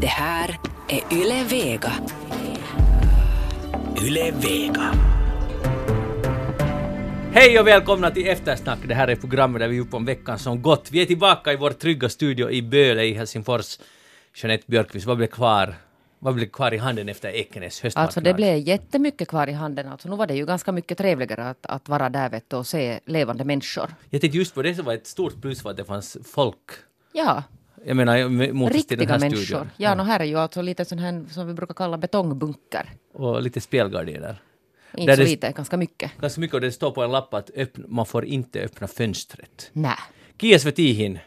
Det här är Yle Vega. Yle Vega. Hej och välkomna till Eftersnack. Det här är programmet där vi är uppe om veckan som gått. Vi är tillbaka i vår trygga studio i Böle i Helsingfors. Jeanette Björkqvist, vad blev kvar? Vad blev kvar i handen efter Ekenäs höstmarknad? Alltså det blev jättemycket kvar i handen. Alltså nu var det ju ganska mycket trevligare att, att vara där vet du, och se levande människor. Jag tänkte just på det som var ett stort plus för att det fanns folk. Ja, Jag menar mot till den riktiga här människor. studion. Ja, no, här är ju alltså lite sån här som vi brukar kalla betongbunker. Och lite spelgardiner. Inte Där så det- lite, ganska mycket. Ganska mycket och det står på en lapp att öppna, man får inte öppna fönstret. Nä. Kia Svetihin,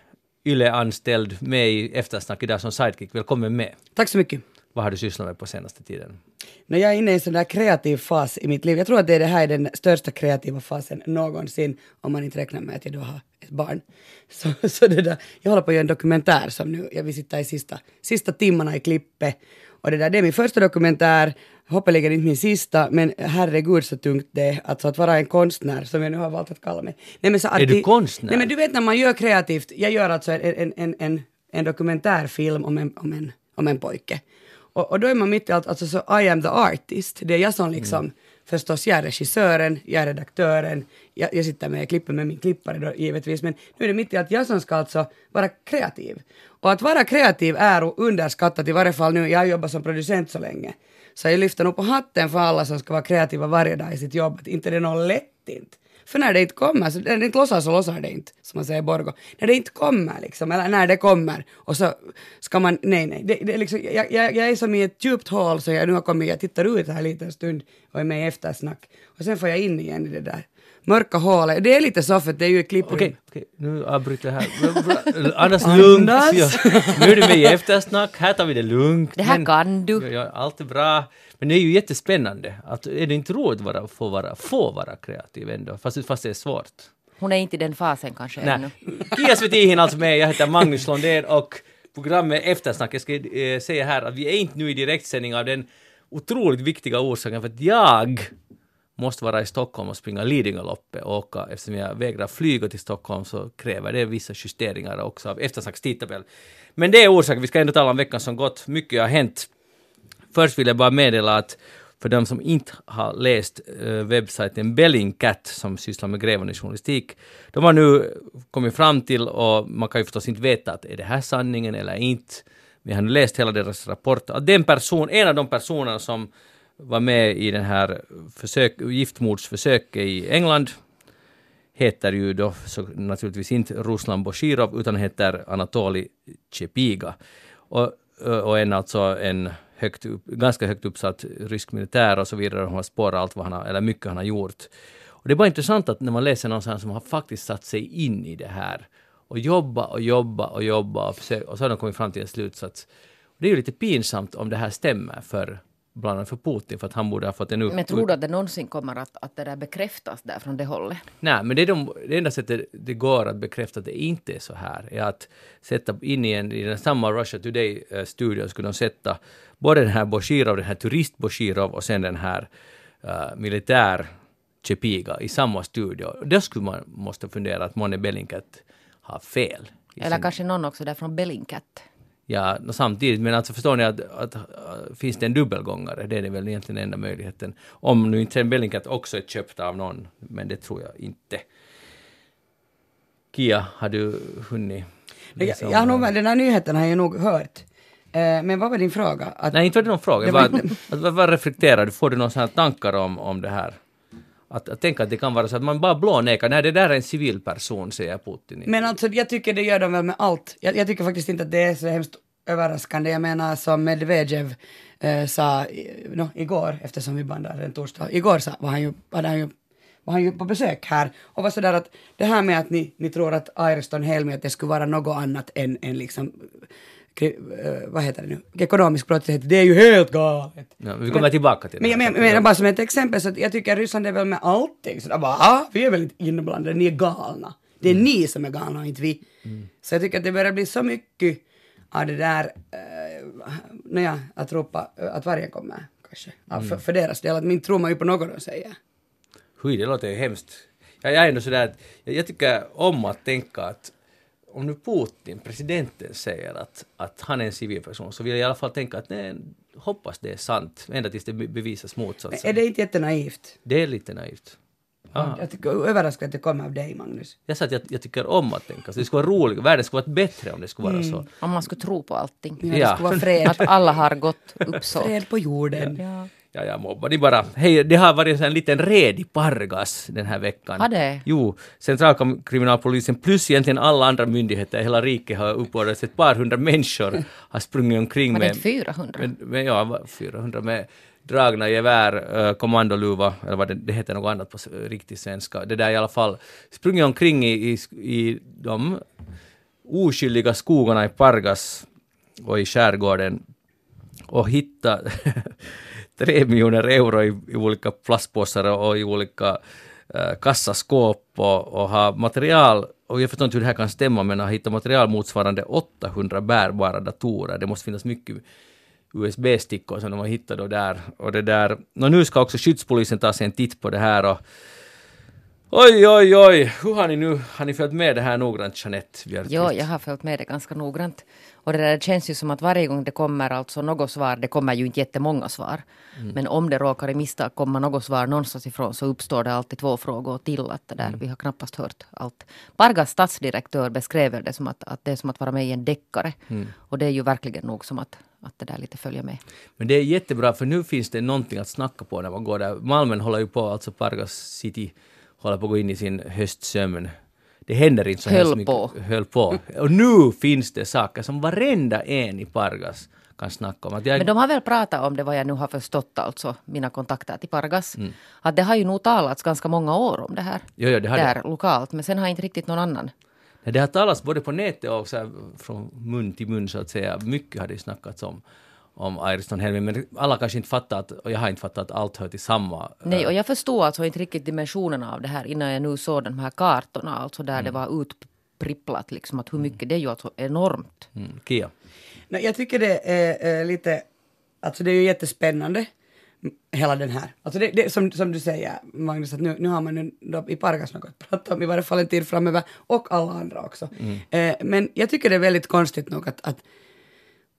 Yle-anställd med i Eftersnack idag som sidekick. Välkommen med. Tack så mycket. Vad har du sysslat med på senaste tiden? När jag är inne i en sån där kreativ fas i mitt liv, jag tror att det, är det här är den största kreativa fasen någonsin, om man inte räknar med att jag då har ett barn. Så, så det där, jag håller på att göra en dokumentär som nu, jag vill sitta i sista, sista timmarna i klippet. Och det där, det är min första dokumentär, hoppeligen inte min sista, men herregud så tungt det är, alltså att vara en konstnär, som jag nu har valt att kalla mig. Nej, men så att Är du konstnär? Nej men du vet när man gör kreativt, jag gör alltså en, en, en, en, en dokumentärfilm om en, om en, om en pojke. Och, och då är man mitt i allt, alltså så I am the artist, det är jag som liksom, förstås jag är regissören, jag är redaktören, jag, jag sitter med, jag klipper med min klippare då givetvis, men nu är det mitt i allt jag som ska alltså vara kreativ. Och att vara kreativ är underskattat, i varje fall nu, jag har jobbat som producent så länge. Så jag lyfter nog på hatten för alla som ska vara kreativa varje dag i sitt jobb, att inte det är något lätt inte. För när det inte kommer, så när det inte lossar så lossar det inte, som man säger i Borgå. När det inte kommer liksom, eller när det kommer, och så ska man, nej nej, det, det liksom, jag, jag, jag är som i ett djupt hål så jag nu har kommit, jag tittar ut här en liten stund och är med i eftersnack. Och sen får jag in igen i det där mörka hålet. Det är lite så för det är ju ett klipp. Okej, okej, nu avbryter jag här. Andas lugnt. Nu är du med i eftersnack, här tar vi det lugnt. Det här Men- kan du. Ja, ja, allt är bra. Men det är ju jättespännande. Att, är det inte roligt att vara, få, vara, få vara kreativ ändå? Fast, fast det är svårt. Hon är inte i den fasen kanske Nej. ännu. Kia Svetihin alltså med, jag heter Magnus Londén och programmet Eftersnack, jag ska eh, säga här att vi är inte nu i direktsändning av den otroligt viktiga orsaken för att jag måste vara i Stockholm och springa Lidingöloppet och åka, eftersom jag vägrar flyga till Stockholm så kräver det vissa justeringar också av Eftersnacks tidtabell. Men det är orsaken, vi ska ändå tala om veckan som gått, mycket har hänt. Först vill jag bara meddela att för de som inte har läst eh, webbsajten Bellingcat som sysslar med grävande journalistik, de har nu kommit fram till, och man kan ju förstås inte veta att är det här sanningen eller inte, vi har nu läst hela deras rapport, att den person, en av de personerna som var med i den här försök, giftmordsförsöket i England, heter ju då så naturligtvis inte Ruslan Boshirov utan heter Anatoli Chepiga. Och, och en alltså en högt upp, ganska högt uppsatt rysk militär och så vidare. Hon har spårat allt vad han har, eller mycket han har gjort. Och det är bara intressant att när man läser någon sån här som har faktiskt satt sig in i det här och jobba och jobba och jobba och, försöka, och så har de kommit fram till en slutsats. Och det är ju lite pinsamt om det här stämmer för bland annat för Putin för att han borde ha fått en upp, Men tror du att det någonsin kommer att, att det där bekräftas där från det hållet? Nej, men det, är de, det enda sättet det går att bekräfta att det inte är så här är att sätta in i, en, i den samma Russia Today-studion skulle de sätta både den här Boshirov, den här turist Boshirov och sen den här uh, militär Chepiga i samma studio. Då skulle man måste fundera att månne Bellingcat har fel. Eller sin- kanske någon också där från Bellingcat? Ja, nå samtidigt, men alltså förstår ni att, att, äh, finns det en dubbelgångare? Det är det väl egentligen enda möjligheten. Om nu inte Bellingcat också är köpt av någon, men det tror jag inte. Kia, har du hunnit? Jag, jag har nog, den här nyheten har jag nog hört. Eh, men vad var din fråga? Att, Nej, inte var det någon fråga. Det var att, att, vad, vad reflekterar du? Får du några tankar om, om det här? Att, att tänka att det kan vara så att man bara blånekar. Nej, det där är en civilperson, säger Putin. Men alltså jag tycker det gör de väl med allt. Jag, jag tycker faktiskt inte att det är så hemskt överraskande. Jag menar som Medvedev eh, sa no, igår, eftersom vi bandar en torsdag, igår sa, var han ju, hade han ju var han ju på besök här och var sådär att det här med att ni, ni tror att Airiston Helmi att det skulle vara något annat än, än liksom vad heter det nu, ekonomisk brottslighet, det är ju helt galet. Ja, vi kommer tillbaka till Men jag det. men, menar bara som ett exempel, så jag tycker Ryssland är väl med allting sådär bara, ah, vi är väl inte inblandade, ni är galna. Det är ni som är galna och inte vi. Så jag tycker att det börjar bli så mycket av det där, eh, naja, att ropa eh, att vargen kommer kanske. Ja, för, för deras del, att min tror man ju på något de säger. Hui, det låter ju hemskt. Jag jag är ändå sådär att jag, jag tycker om att tänka att om nu Putin, presidenten, säger att, att han är en civilperson så vill jag i alla fall tänka att nej, hoppas det är sant, ända tills det be- bevisas motsatsen. Är det inte jättenaivt? Det är lite naivt. Ah. Jag tycker överraskad att det kommer av dig, Magnus. Jag sa att jag, jag tycker om att tänka så. Det skulle vara roligt, världen skulle vara bättre om det skulle vara så. Om man skulle tro på allting. Ja, det Ja. skulle vara fred. Att alla har gott uppsåt. fred på jorden. Ja. Ja, jag mobbade bara. Hej, det har varit en liten red i Pargas den här veckan. Har det? Jo, centralkriminalpolisen plus egentligen alla andra myndigheter i hela riket har uppvårdats. Ett par hundra människor har sprungit omkring med... Var det 400? Med, med, ja, 400 med dragna gevär, eh, kommandoluva, eller vad det, det heter något annat på riktig svenska. Det där i alla fall. Sprungit omkring i, i, i de oskyldiga skogarna i Pargas och i skärgården och hittat tre miljoner euro i, i olika plastpåsar och i olika eh, kassaskåp och, och ha material och jag förstår inte hur det här kan stämma, men att hitta material motsvarande 800 bärbara datorer. Det måste finnas mycket USB-stickor som de har hittat då där. Och det där. Och nu ska också skyddspolisen ta sig en titt på det här och Oj, oj, oj! Hur har ni nu, har ni följt med det här noggrant, Jeanette? Ja, jag har följt med det ganska noggrant. Och det där känns ju som att varje gång det kommer alltså något svar, det kommer ju inte jättemånga svar. Men om det råkar i misstag komma något svar någonstans ifrån så uppstår det alltid två frågor till. Att det där, Vi har knappast hört allt. Pargas stadsdirektör beskrev det som att, att det är som att vara med i en deckare. Och det är ju verkligen nog som att, att det där lite följer med. Men det är jättebra för nu finns det någonting att snacka på när man går där. Malmen håller ju på, alltså Pargas city håller på att gå in i sin höstsömn. Det händer inte så Höll hemskt mycket. på. Höll på. Och nu finns det saker som varenda en i Pargas kan snacka om. Jag, Men de har väl pratat om det vad jag nu har förstått alltså, mina kontakter till Pargas. Att det har ju nog talats ganska många år om det här. Jo, jo, det har det. där lokalt. Men sen har inte riktigt någon annan. Det har talats både på nätet och så här, från mun till mun så att säga. Mycket har det snackats om, om Iriston-helgen, men alla kanske inte fattat, och jag har inte fattat att allt hör till samma. Nej, och jag förstod alltså inte riktigt dimensionerna av det här innan jag nu såg de här kartorna, alltså där det var utpripplat liksom att hur mycket, det är ju alltså enormt. Mm. Kia. Nej, jag tycker det är eh, lite, alltså det är ju jättespännande, m- hela den här. Alltså det, det som, som du säger Magnus, att nu, nu har man nu då i Pargas något att prata om i varje fall en tid framöver, och alla andra också. Eh, men jag tycker det är väldigt konstigt nog att, att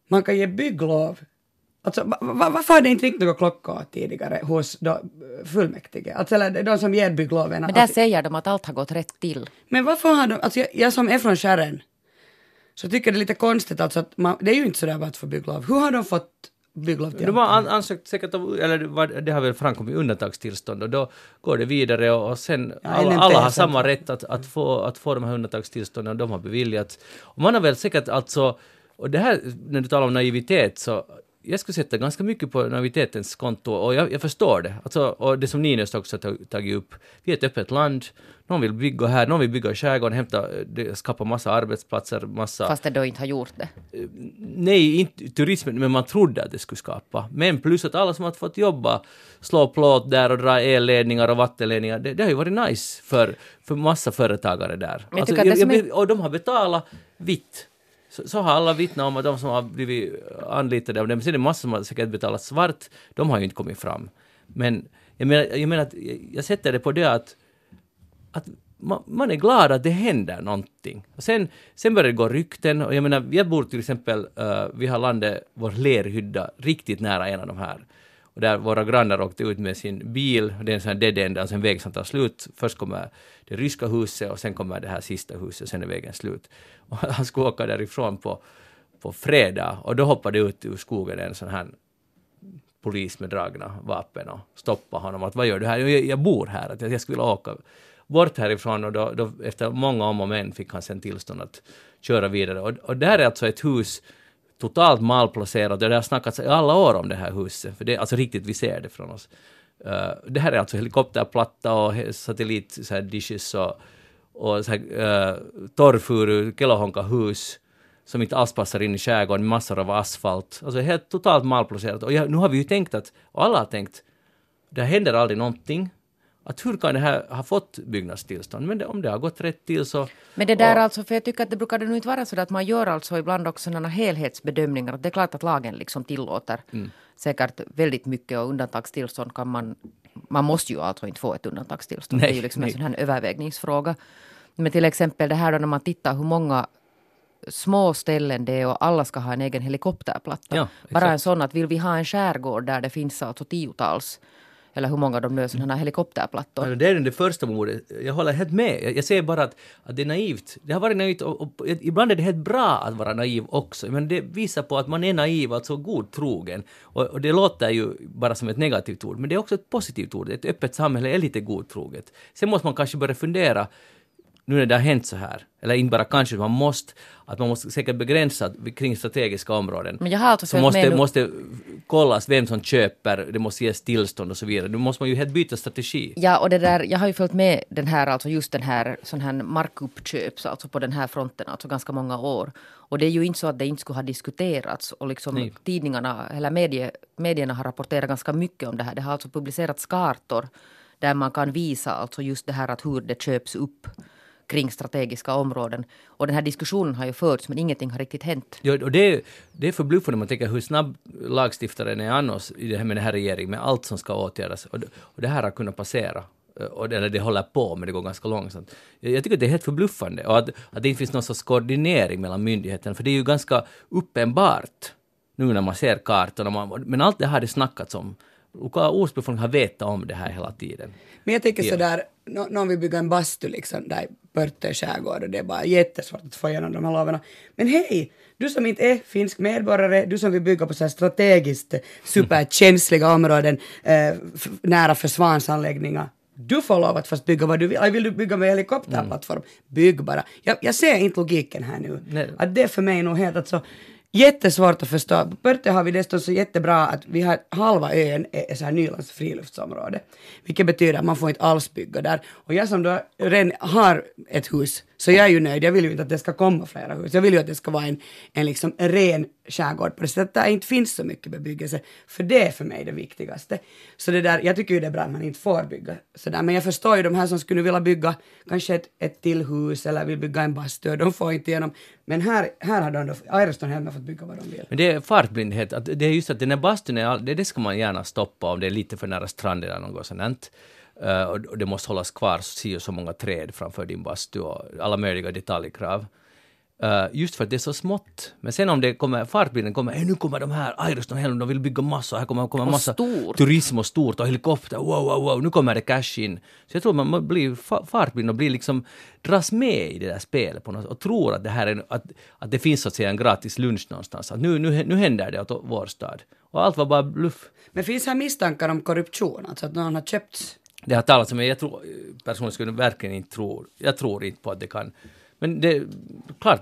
man kan ge bygglov Alltså, va, va, varför har det inte ringt några klockor tidigare hos då, eh, fullmäktige? Alltså, eller de som ger byggloven. Men där Att- säger de att allt har gått rätt till. men varför har de, alltså jag, jag som är från Skärren, så tycker det är lite konstigt alltså att man, det är ju inte sådär bara att få bygglov. Hur har de fått bygglov till De har an, ansökt säkert om, eller det var- det har väl framkommit undantagstillstånd och då går det vidare och, och sen Ja, alla, alla har samma rätt att, att, få, att få de här undantagstillstånden och de har beviljats. Och man har väl säkert alltså, och det här när du talar om naivitet så jag skulle sätta ganska mycket på naivitetens konto och jag, jag förstår det. Alltså, och det som Ninöst också tag- tagit upp. Vi är ett öppet land, någon vill bygga här, någon vill bygga i skärgården, hämta, skapa massa arbetsplatser, massa Fast det då inte har gjort det. nej, inte turismen, men man trodde att det skulle skapa. Men plus att alla som har fått jobba, slå plåt där och dra elledningar och vattenledningar, det, det har ju varit nice för, för massa företagare där. Alltså, jag är- och de har betalat vitt. Så, så har alla vittnat om att de som har blivit anlitade av dem, sen är det massor som har säkert betalat svart, de har ju inte kommit fram. Men jag menar, jag menar att jag sätter det på det att att man, man är glad att det händer någonting. Och sen, sen börjar det gå rykten och jag menar, jag bor till exempel, uh, vi har landet vår lerhydda riktigt nära en av de här. Och där våra grannar åkte ut med sin bil, det är en sån här dead end, alltså en väg som tar slut. Först kommer det ryska huset och sen kommer det här sista huset, sen är vägen slut. Och han skulle åka därifrån på, på fredag och då hoppade ut ur skogen en sån här polis med dragna vapen och stoppa honom. Att vad gör du här? Jag, jag bor här, att jag, jag skulle vilja åka bort härifrån och då, då, efter många om och men fick han sen tillstånd att köra vidare. Och, och det här är alltså ett hus totalt malplacerat och det har snackats i alla år om det här huset, för det är alltså riktigt, vi ser det från oss. Uh, det här är alltså helikopterplatta och he- satellit så här dishes och, och så här, uh, torrfuru, kelohonka hus som inte alls passar in i skärgården, massor av asfalt. Alltså helt totalt malplacerat. Och jag, nu har vi ju tänkt att, och alla har tänkt, det händer aldrig någonting. Att hur kan det här ha fått byggnadstillstånd? Men det, om det har gått rätt till så... Men det där och- alltså, för jag tycker att det brukar det nog inte vara så att man gör alltså ibland också sådana helhetsbedömningar. Det är klart att lagen liksom tillåter säkert väldigt mycket och undantagstillstånd kan man... Man måste ju alltså inte få ett undantagstillstånd. Nej, det är ju liksom nej. en sån här övervägningsfråga. Men till exempel det här då när man tittar hur många små ställen det är och alla ska ha en egen helikopterplatta. Ja, Bara en sån att vill vi ha en skärgård där det finns alltså tiotals eller hur många de nu är sådana här helikopterplattor. Ja, det är det första mordet. Jag håller helt med. Jag, säger bara att, att det är naivt. Det har varit naivt och, och ibland är det helt bra att vara naiv också. Men det visar på att man är naiv, alltså godtrogen. Och, och det låter ju bara som ett negativt ord, men det är också ett positivt ord. Ett öppet samhälle är lite godtroget. Sen måste man kanske börja fundera nu när det har hänt så här, eller inte bara kanske, man måste, att man måste säkert begränsa kring strategiska områden. Men jag har alltså så följt med måste, måste kollas vem som köper, det måste ges tillstånd och så vidare. Nu måste man ju helt byta strategi. Ja, och det där, jag har ju följt med den här, alltså just den här, sån här markuppköps, alltså på den här fronten, alltså ganska många år. Och det är ju inte så att det inte skulle ha diskuterats och liksom Nej. tidningarna, eller medie, medierna har rapporterat ganska mycket om det här. Det har alltså publicerats kartor där man kan visa alltså just det här att hur det köps upp kring strategiska områden. Och den här diskussionen har ju förts men ingenting har riktigt hänt. Ja, och det, är- det är förbluffande man tänker hur snabb lagstiftaren är annars i det här med den här regeringen med allt som ska åtgärdas. Och, det- och det här har kunnat passera. Eh, och det, eller det håller på, men det går ganska långsamt. Jag, tycker att det är helt förbluffande. Och att, att det inte finns någon sorts koordinering mellan myndigheterna, för det är ju ganska uppenbart nu när man ser kartorna. Men allt det här har det snackats om. Lokala ortsbefolkningen har vetat om det här hela tiden. Men jag tänker Ja. sådär, nå- någon vill bygga en bastu liksom där i Pörtö skärgård och det är bara jättesvårt att få igenom de här loven. Men hej, du som inte är finsk medborgare, du som vill bygga på så här strategiskt superkänsliga områden eh, nära försvarsanläggningar. Du får lov att fast bygga vad du vill. Vill du bygga med helikopterplattform? Bygg bara. Jag, jag ser inte logiken här nu. Nej. Att det är för mig nog helt alltså jättesvårt att förstå. På Pörte har vi dessutom så jättebra att vi har halva ön är är så här Nylands friluftsområde. Vilket betyder att man får inte alls bygga där. Och jag som då redan har ett hus, så jag är ju nöjd. Jag vill ju inte att det ska komma flera hus. Jag vill ju att det ska vara en, en liksom ren skärgård på det sättet att det inte finns så mycket bebyggelse. För det är för mig det viktigaste. Så det där, jag tycker ju det är bra att man inte får bygga sådär. Men jag förstår ju de här som skulle vilja bygga kanske ett, ett till hus eller vill bygga en bastu de får inte igenom. Men här, här har de då, Airston Helmer fått bygga vad de vill. Men det är fartblindhet. Att det är just att den här bastun, är, all- det, det ska man gärna stoppa om det är lite för nära stranden eller något sånt. Uh, och, det måste hållas kvar si så många träd framför din bastu och alla möjliga detaljkrav. Uh, just för att det är så smått. Men sen om det kommer, fartbilden kommer, "Hej, nu kommer de här Helm, de vill bygga massor, här kommer, kommer massa stort. turism och stort och helikopter, wow, wow, wow, nu kommer det cash in. Så jag tror man man blir fa- fartblind och blir liksom, dras med i det där spelet på något och tror att det här är, att, att det finns så att säga en gratis lunch någonstans. Att nu, nu, nu händer det åt vår stad. Och allt var bara bluff. Men finns här misstankar om korruption, alltså att någon har köpt Det har talats om, men jag tror, personligen skulle verkligen inte tro, jag tror inte på att det kan. Men det, klart,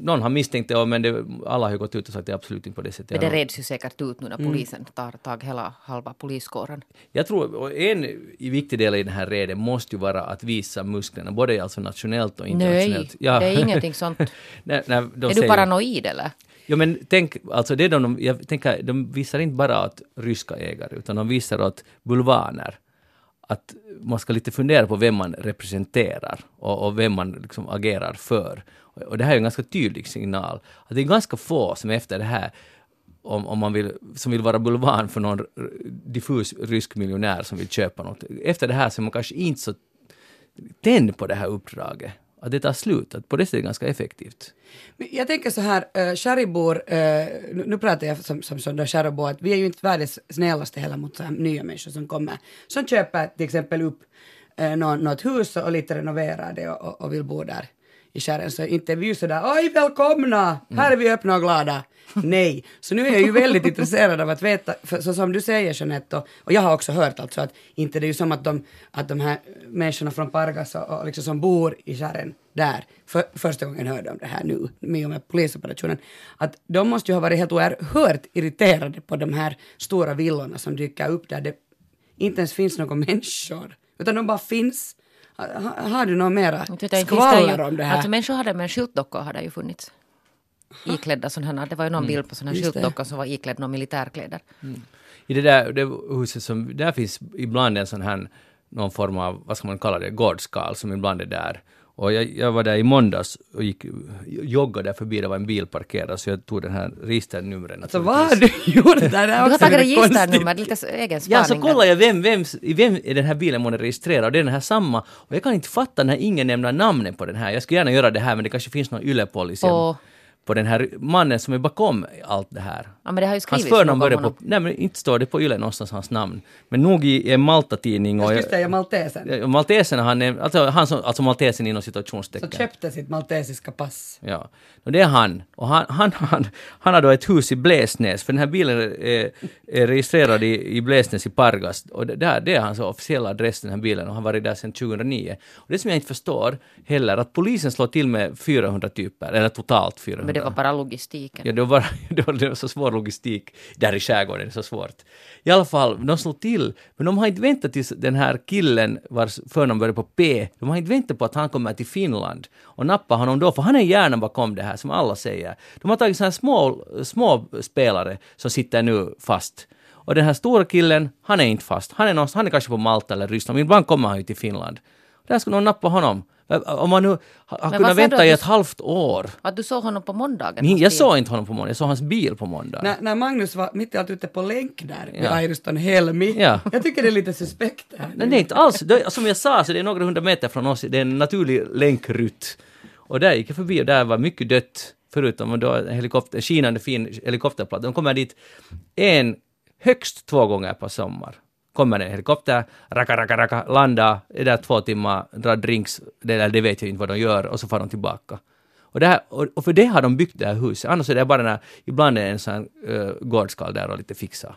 någon har misstänkt det, men det, alla har gått ut och sagt att det är absolut inte på det sättet. Men det reds ju säkert ut nu när polisen tar tag hela halva poliskåren. Jag tror, och en viktig del i den här reden måste ju vara att visa musklerna, både alltså nationellt och Nej, internationellt. det är ingenting sånt. när, när är du säger- paranoid eller? Jo men tänk, alltså det de, jag tänker, de visar inte bara åt ryska ägare, utan de visar åt bulvaner. Att man ska lite fundera på vem man representerar och, och vem man liksom agerar för. Och, och det här är en ganska tydlig signal. Att det är ganska få som efter det här om, om man vill, som vill vara bulvan för någon diffus rysk miljonär som vill köpa något. Efter det här så är man kanske inte så tänd på det här uppdraget. Att det tar slut. Att på det sättet är det ganska effektivt. Jag tänker så här, eh, uh, Sharibor, uh, eh, nu, nu pratar jag som, som, som Sharibor, att vi är ju inte världens snällaste heller mot så här nya människor som kommer, som köper till exempel upp uh, något hus och lite renoverar det och, och, och vill bo där i skären. Så inte är vi ju sådär, oj välkomna, här är vi öppna och glada. Nej, så nu är jag ju väldigt intresserad av att veta, för, så som du säger Jeanette, och, och jag har också hört alltså att inte det är ju som att de, att de här människorna från Pargas och, och liksom som bor i skären där, för, första gången hörde om det här nu, med och med polisoperationen, att de måste ju ha varit helt oerhört irriterade på de här stora villorna som dyker upp där det inte ens finns några människor, utan de bara finns. Ha, ha- har du något mera skvaller om det här? Alltså människor hade med en skyltdocka hade ju funnits. Iklädda sådana här, det var ju någon bild på sådana det. skyltdocka som var iklädd någon militärkläder. I det där det huset som, där finns ibland en sån här, någon form av, vad ska man kalla det, gårdskal som ibland är där. Och jag, jag var där i måndags och gick, joggade där förbi, det var en bil parkerad, så jag tog den här registernumren. Alltså vad har du gjort där? Det Du har tagit registernummer, lite egen spaning. Ja, så kollar jag vem, vem, i vem är den här bilen månne registrerad och det är den här samma. Och jag kan inte fatta när ingen nämner namnet på den här. Jag skulle gärna göra det här men det kanske finns någon yle-policy. Och på den här mannen som är bakom allt det här. Ja, det Hans förnamn börjar på... Nej, men inte står det på Yle någonstans hans namn. Men nog i en Malta-tidning Jag skulle säga maltesen. Maltesen, han är, alltså, han som, alltså maltesen inom Så situationstecken. köpte sitt maltesiska pass. Ja, och det är han. Och han, han, han, han har då ett hus i Blesnäs, för den här bilen är, är registrerad i, i Blesnäs i Pargas. Och det, där, det är hans officiella adress, den här bilen, och han har varit där sedan 2009. Och det som jag inte förstår heller, att polisen slår till med 400 typer, eller totalt 400. Men det var bara logistiken. Ja, det var, bara, det, var, det var så svår logistik där i skärgården, det är så svårt. I alla fall, de slog till, men de har inte väntat tills den här killen vars förnamn börjar på P, de har inte väntat på att han kommer till Finland och nappa honom då, för han är hjärnan bakom det här, som alla säger. De har tagit sådana här små, små spelare som sitter nu fast. Och den här stora killen, han är inte fast. Han är, någonstans, han är kanske på Malta eller Ryssland, men ibland kommer han ju till Finland. Där skulle någon nappa honom. Om man nu har kunnat vänta i ett halvt år. Att du såg honom på måndagen? Nej, jag såg inte honom på måndag, jag såg hans bil på måndag. När, när Magnus var mitt i allt ute på länk där vid Ja. Iriston Helmi. Ja. Jag tycker det är lite suspekt här. Nej, det är inte alls. Det, som jag sa, så det är några hundra meter från oss. Det är en naturlig länkrutt. Och där gick jag förbi och där var mycket dött. Förutom då en helikopter, skinande fin helikopterplats. De kommer dit en, högst två gånger per sommar. Kommer en helikopter, raka, raka, raka, landar, är där två timmar, drar drinks, det, eller det vet jag inte vad de gör, och så far de tillbaka. Och, det här, och, för det har de byggt det här huset. Annars är det bara när, ibland är det en sån här eh, uh, gårdskall där och lite fixa.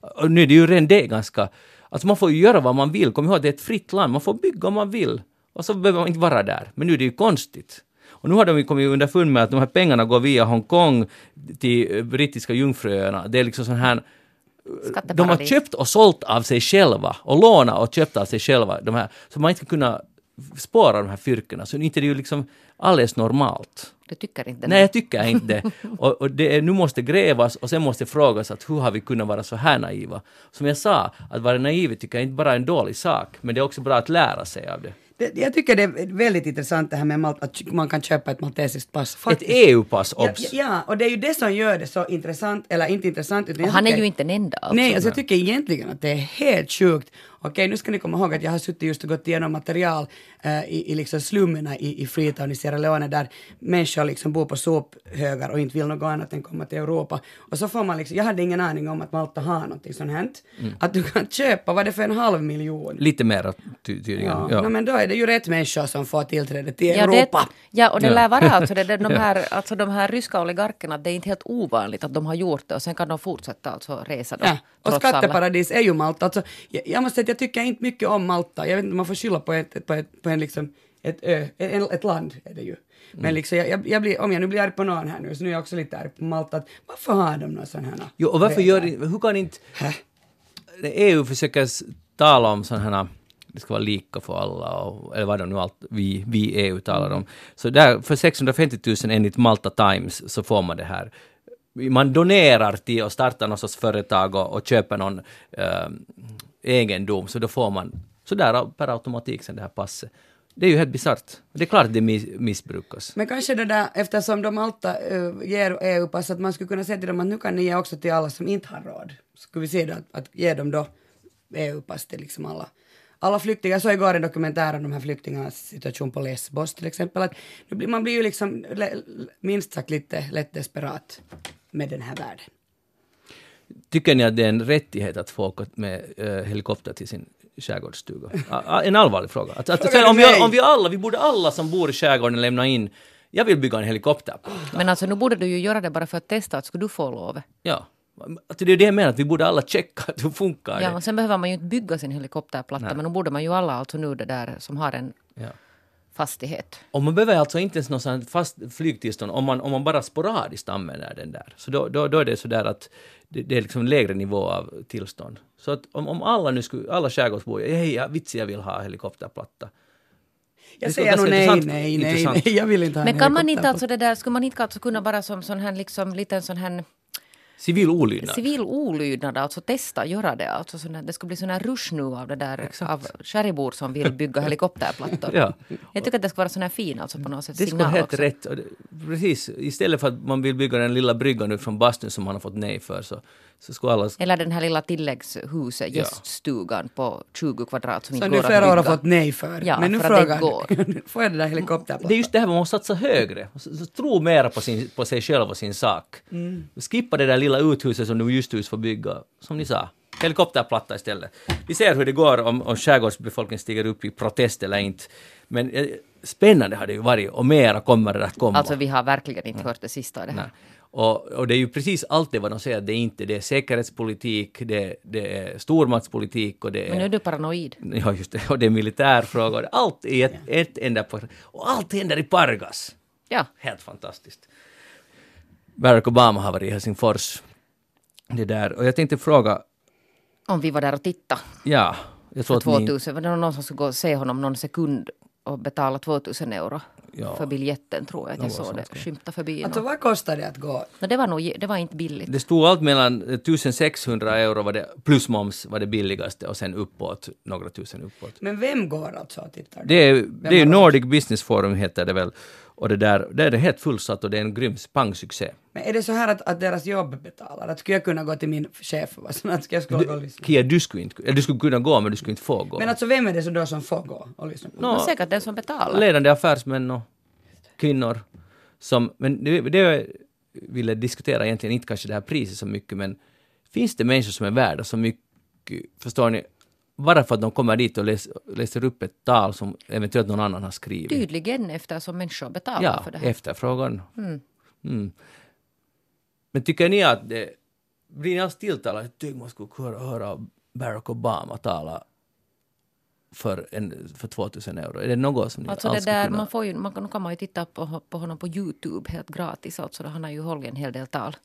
Och nu är det ju redan det ganska... Alltså man får ju göra vad man vill. Kom ihåg, det är ett fritt land. Man får bygga om man vill. Och så behöver man inte vara där. Men nu är det ju konstigt. Och nu har de ju kommit underfund med att de här pengarna går via Hongkong till eh, brittiska jungfruöarna. Det är liksom sån här... De har köpt och sålt av sig själva och lånat och köpt av sig själva. De här, så man inte ska kunna spåra de här fyrkorna. Så inte det är ju liksom alldeles normalt. Du tycker inte Nej, jag tycker inte det. Och, och det är, nu måste grävas och sen måste frågas att hur har vi kunnat vara så här naiva? Som jag sa, att vara naiv tycker jag inte bara är en dålig sak, men det är också bra att lära sig av det. Det, jag tycker det är väldigt intressant det här med Malta, att man kan köpa ett maltesiskt pass. Ett Faktiskt. EU-pass, Ja, obs! ja, och det är ju det som gör det så intressant, eller inte intressant. Utan Och han är tycker- ju inte den enda. Alltså. Nej, alltså jag tycker egentligen att det är helt sjukt. Okej, nu ska ni komma ihåg att jag har suttit just och gått igenom material eh, i, i liksom slummerna i, i Freetown i Sierra Leone där människor liksom bor på sophögar och inte vill något annat än komma till Europa. Och så får man liksom, jag hade ingen aning om att Malta har någonting sånt här. Mm. Att du kan köpa, vad är det för en halv miljon? Lite mera ty tydligen. Ja, Ja. No, men då är det ju rätt människor som får tillträde till Ja, Europa. det, ja, och det lär vara alltså, det, det, de, här, alltså de här ryska oligarkerna, det är inte helt ovanligt att de har gjort det och sen kan de fortsätta alltså resa då. Ja, och trots alla. skatteparadis är ju Malta. Alltså, jag, jag måste säga jag tycker inte mycket om Malta. Jag vet inte man får skylla på, ett, på, ett, på en liksom, ett ö, en, ett land är det ju. Men Mm. liksom, jag, jag, blir, om jag nu blir arg på någon här nu, så nu är jag också lite arg på Malta. Att, varför har de några sådana här Jo, och varför regler? gör hur kan inte Hä? EU försöker tala om sådana här det ska vara lika för alla, och, eller vad de nu allt vi, vi EU talar om. Så där, för 650 000 enligt Malta Times så får man det här. Man donerar till och startar någon sorts företag och, och köper någon eh, egendom, så då får man sådär per automatik sen det här passet. Det är ju helt bisarrt. Det är klart att det missbrukas. Men kanske det där, eftersom de alltid uh, ger EU-pass, alltså att man skulle kunna säga till dem att nu kan ni ge också till alla som inte har råd. Skulle vi se då att, att ge dem då EU-pass alltså till liksom alla, alla flyktingar. Jag såg igår en dokumentär om de här flyktingarnas situation på Lesbos till exempel. Att nu blir, man blir ju liksom le, minst sagt lite lätt desperat med den här världen. Tycker ni att det är en rättighet att få åka med eh, helikopter till sin skärgårdsstuga? En allvarlig fråga. Att, att, du om, vi, om vi alla, vi borde alla som bor i skärgården lämna in, jag vill bygga en helikopter. Men alltså nu borde du ju göra det bara för att testa att skulle du få lov. Ja. Att det är det jag menar, att vi borde alla checka att hur funkar Ja, det. och sen behöver man ju inte bygga sin helikopterplatta men nu borde man ju alla alltså nu det där som har en Ja. fastighet. Och man behöver alltså inte ens här fast flygtillstånd om man, om man bara sporadiskt använder den där. Så då, då, då är det sådär att det, det är liksom lägre nivå av tillstånd. Så att om, om alla nu skulle, alla skärgårdsbor, hej, ja, vitsi jag vill ha helikopterplatta. Jag säger nog nej, nej, nej, nej, jag vill inte ha Men en kan man inte alltså det där, skulle man inte alltså kunna bara som sån här liksom liten sån här Civil olydnad. Civil olydnad, alltså testa göra det. Alltså sån här, det ska bli sån här rush nu av det där Exakt. av sherrybor som vill bygga helikopterplattor. Ja. Jag tycker att det ska vara sån här fin alltså på något sätt Det skulle vara helt också. rätt. Precis, istället för att man vill bygga den lilla bryggan ut från bastun som man har fått nej för så, så skulle alla... Eller den här lilla tilläggshuset, gäststugan på 20 kvadrat som inte Som går du att flera år har bygga. fått nej för. Ja, Men nu för att frågar går. du. Får jag det där helikopterplattan? Det är just det här man måste satsa högre. Så, så tro mera på, sin, på sig själv och sin sak. Skippa det där lilla uthuset som du just just får bygga, som ni sa. Helikopterplatta istället. Vi ser hur det går om, om skärgårdsbefolkningen stiger upp i protest eller inte. Men eh, spännande har det ju varit och mera kommer det att komma. Alltså vi har verkligen inte hört det sista av det här. Och, och det är ju precis allt det vad de säger att det är inte. Det är säkerhetspolitik, det, det är stormaktspolitik och det är... Men nu är du paranoid. Ja, just det. Och det är militärfrågor. Allt i ett, ett enda... Och allt händer i Pargas. Ja. Helt fantastiskt. Barack Obama har varit i Helsingfors. Det där. Och jag tänkte fråga, Om vi var där och tittade ja, jag tror för att ni... 2000, var det någon som skulle gå och se honom någon sekund och betala 2000 euro Ja. för biljetten tror jag att jag såg det ja. skymta förbi. Alltså vad kostar det att gå? No, det, var nog, det var inte billigt. Det stod allt mellan 1600 euro var det, plus moms var det billigaste och sen uppåt, några tusen uppåt. Men vem går alltså och tittar? Det är, det är? Nordic Business Forum heter det väl. Och det där, där är det helt fullsatt och det är en grym pangsuccé. Men är det så här att, att deras jobb betalar? Att skulle jag kunna gå till min chef och vara sån att ska jag skulle gå och lyssna? Kia, du skulle inte, du skulle kunna gå men du skulle inte få gå. Men alltså vem är det som då som får gå och lyssna på? Nå, Men säkert den som betalar. ledande affärsmän och kvinnor som, men det, det jag ville diskutera egentligen inte kanske det här priset så mycket men finns det människor som är värda så mycket, förstår ni, bara för att de kommer dit och läs, läser upp ett tal som eventuellt någon annan har skrivit. Tydligen eftersom människor betalar Ja, för det här. efterfrågan. Mm. Men tycker ni att det, blir ni alls tilltalade? Jag tycker man skulle kunna höra Barack Obama tala för, en, för 2000 euro. Är det något som ni Alltså alls det skulle där, kunna... man får ju, man, kan- nu kan man ju titta på, på honom på Youtube helt gratis. Alltså, han har ju hållit en hel del tal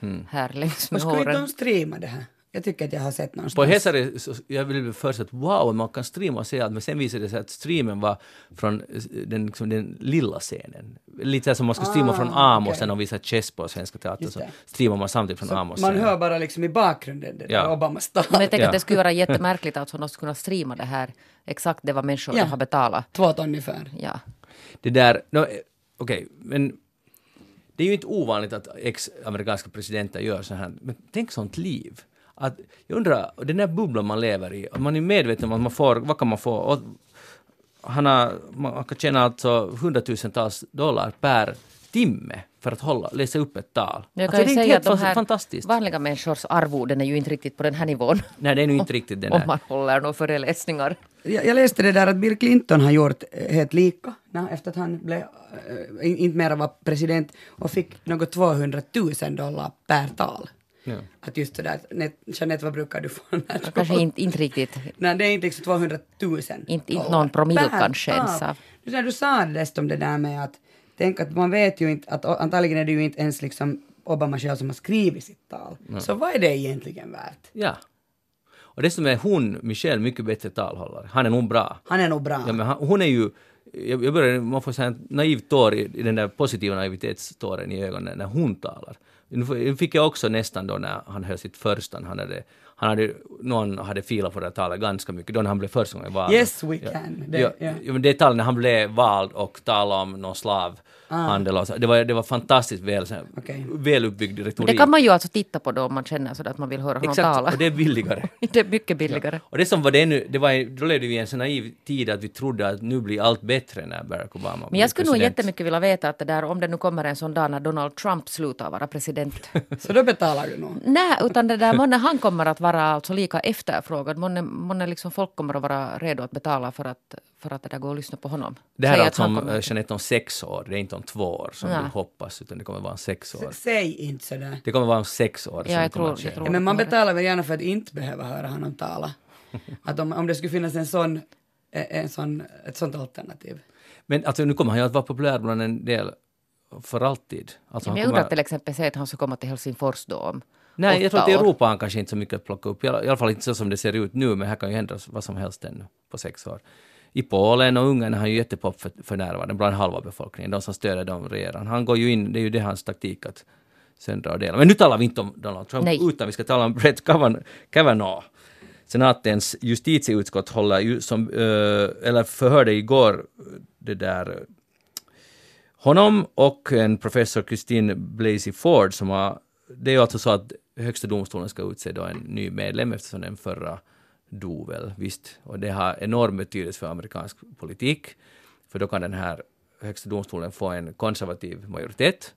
Hmm. här längs med skulle inte de streama det här? Jag tycker att jag har sett På någonstans. Hesari, så- jag ville först att wow, man kan streama och se allt, men sen visade det sig att streamen var från eh, den, liksom, den lilla scenen. Lite som man skulle streama Ah, från Amos när de visar Chess på Svenska Teatern, så streamar man samtidigt från Så Amos man hör bara liksom i bakgrunden det Ja. där Obamas tal. Men jag tänker Ja. att det skulle vara jättemärkligt att de skulle kunna streama det här exakt det vad människor Ja. har betalat. Två ton ungefär. Ja. Det där, no, eh, okej, men det är ju inte ovanligt att ex-amerikanska presidenter gör så här, men tänk sånt liv. Att, jag undrar, den där bubblan man lever i, man är medveten om att man får, vad kan man få? Och han, har, man kan tjäna alltså hundratusentals dollar per timme för att hålla, läsa upp ett tal. Jag Alltså, kan det ju är inte säga helt att de här fantastiskt. vanliga människors arvoden är ju inte riktigt på den här nivån. Nej, det är nu inte riktigt det. Om nej. man håller några föreläsningar. Jag, jag läste det där att Bill Clinton har gjort eh, helt lika na, efter att han blev, äh, in, inte mera var president och fick något 200 000 dollar per tal. Ja. Att just det där, Net- Jeanette vad brukar du få? När du Kanske inte, inte riktigt. Nej, det är inte liksom 200 000 Inte, inte någon promille kanske ens av. Du, när du sa det dessutom det där med att, tänk att man vet ju inte, att antagligen är det ju inte ens liksom Obama själv som har skrivit sitt tal. Så vad är det egentligen värt? Ja. Och dessutom är hon, Michelle, mycket bättre talhållare. Han är nog bra. Han är nog bra. Ja, men han, hon är ju... Jag, jag börjar, man får säga en naiv tår i, den där positiva naivitetståren i ögonen när hon talar. Nu fick jag också nästan då när han höll sitt första, han hade, han hade, någon hade filat det här talet ganska mycket, då när han blev första gången vald. Yes we ja. can. Det- ja, ja. ja. det talet när han blev vald och talade om någon slavhandel och så, det var, det var fantastiskt väl, så här, Okej. väluppbyggd Men retorik. det kan man ju alltså titta på då om man känner sådär att man vill höra honom Exakt, tala. och det är billigare. det är mycket billigare. Och det som var det nu, det var, då levde vi i en så naiv tid att vi trodde att nu blir allt bättre när Barack Obama Men jag skulle nog president. jättemycket vilja veta att det där, om det nu kommer en sån dag när Donald Trump slutar vara president. Så då betalar du nog. Nej, utan det där, månne han kommer att vara alltså lika efterfrågad. Månne, månne liksom folk kommer att vara redo att betala för att, för att det där går att lyssna på honom. Det här Säg är att alltså han om, kommer- eh, Jeanette om sex år, det är inte om två år som Nej. du hoppas, utan det kommer vara om sex år. S- Säg inte sådär. Det kommer vara om sex år. som Ja, jag kommer tror- jag tror- Ja, men man betalar väl gärna för att inte behöva höra honom tala. Att om, om det skulle finnas en sån, eh, en sån, ett sånt alternativ. Men alltså nu kommer han ju att vara populär bland en del för alltid. Alltså, Men han jag undrar kommer, till exempel säg att han ska komma till Helsingfors då om nej, jag tror att i. Europa han kanske inte så mycket att plocka upp. I alla fall inte så som det ser ut nu, men här kan ju hända vad som helst ännu på sex år. I Polen och Ungern är han ju jättepop för, för närvarande, bland halva befolkningen. De som stöder dem regerar. Han går ju in, det är ju det hans taktik att sen drar delar. Men nu talar vi inte om Donald Trump, Nej. utan vi ska tala om Brett Kavan- Kavanaugh. Senatens justitieutskott håller ju som, eh, eller förhörde igår det där honom och en professor Christine Blasey Ford som har, det är ju alltså så att högsta domstolen ska utse då en ny medlem eftersom den förra dovel, väl, visst. Och det har enorm betydelse för amerikansk politik, för då kan den här högsta domstolen få en konservativ majoritet,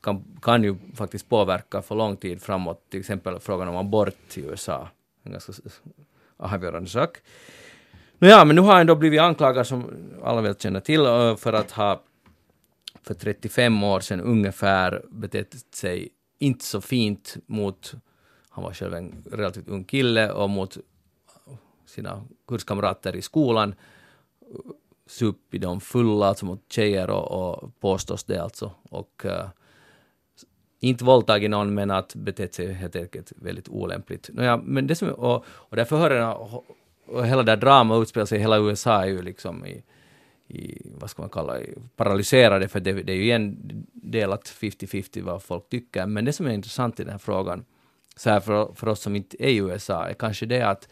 kan, kan ju faktiskt påverka för lång tid framåt, till exempel frågan om abort i USA, en ganska avgörande sak. Nåja, men nu har han då blivit anklagad, som alla väl känner till, för att ha för 35 år sedan ungefär betett sig inte så fint mot, han var själv en relativt ung kille, och mot sina kurskamrater i skolan. Supit dem fulla, alltså mot tjejer och, och påstås det alltså. Och uh, inte våldtagit någon men att betett sig helt enkelt väldigt olämpligt. Nåja, men det som, och, och där förhören och hela det här drama utspelar sig i hela USA är ju liksom i, i, vad ska man kalla det, paralyserade, för det, det är ju en delat 50-50 vad folk tycker. Men det som är intressant i den här frågan, så här för, för oss som inte är i USA, är kanske det att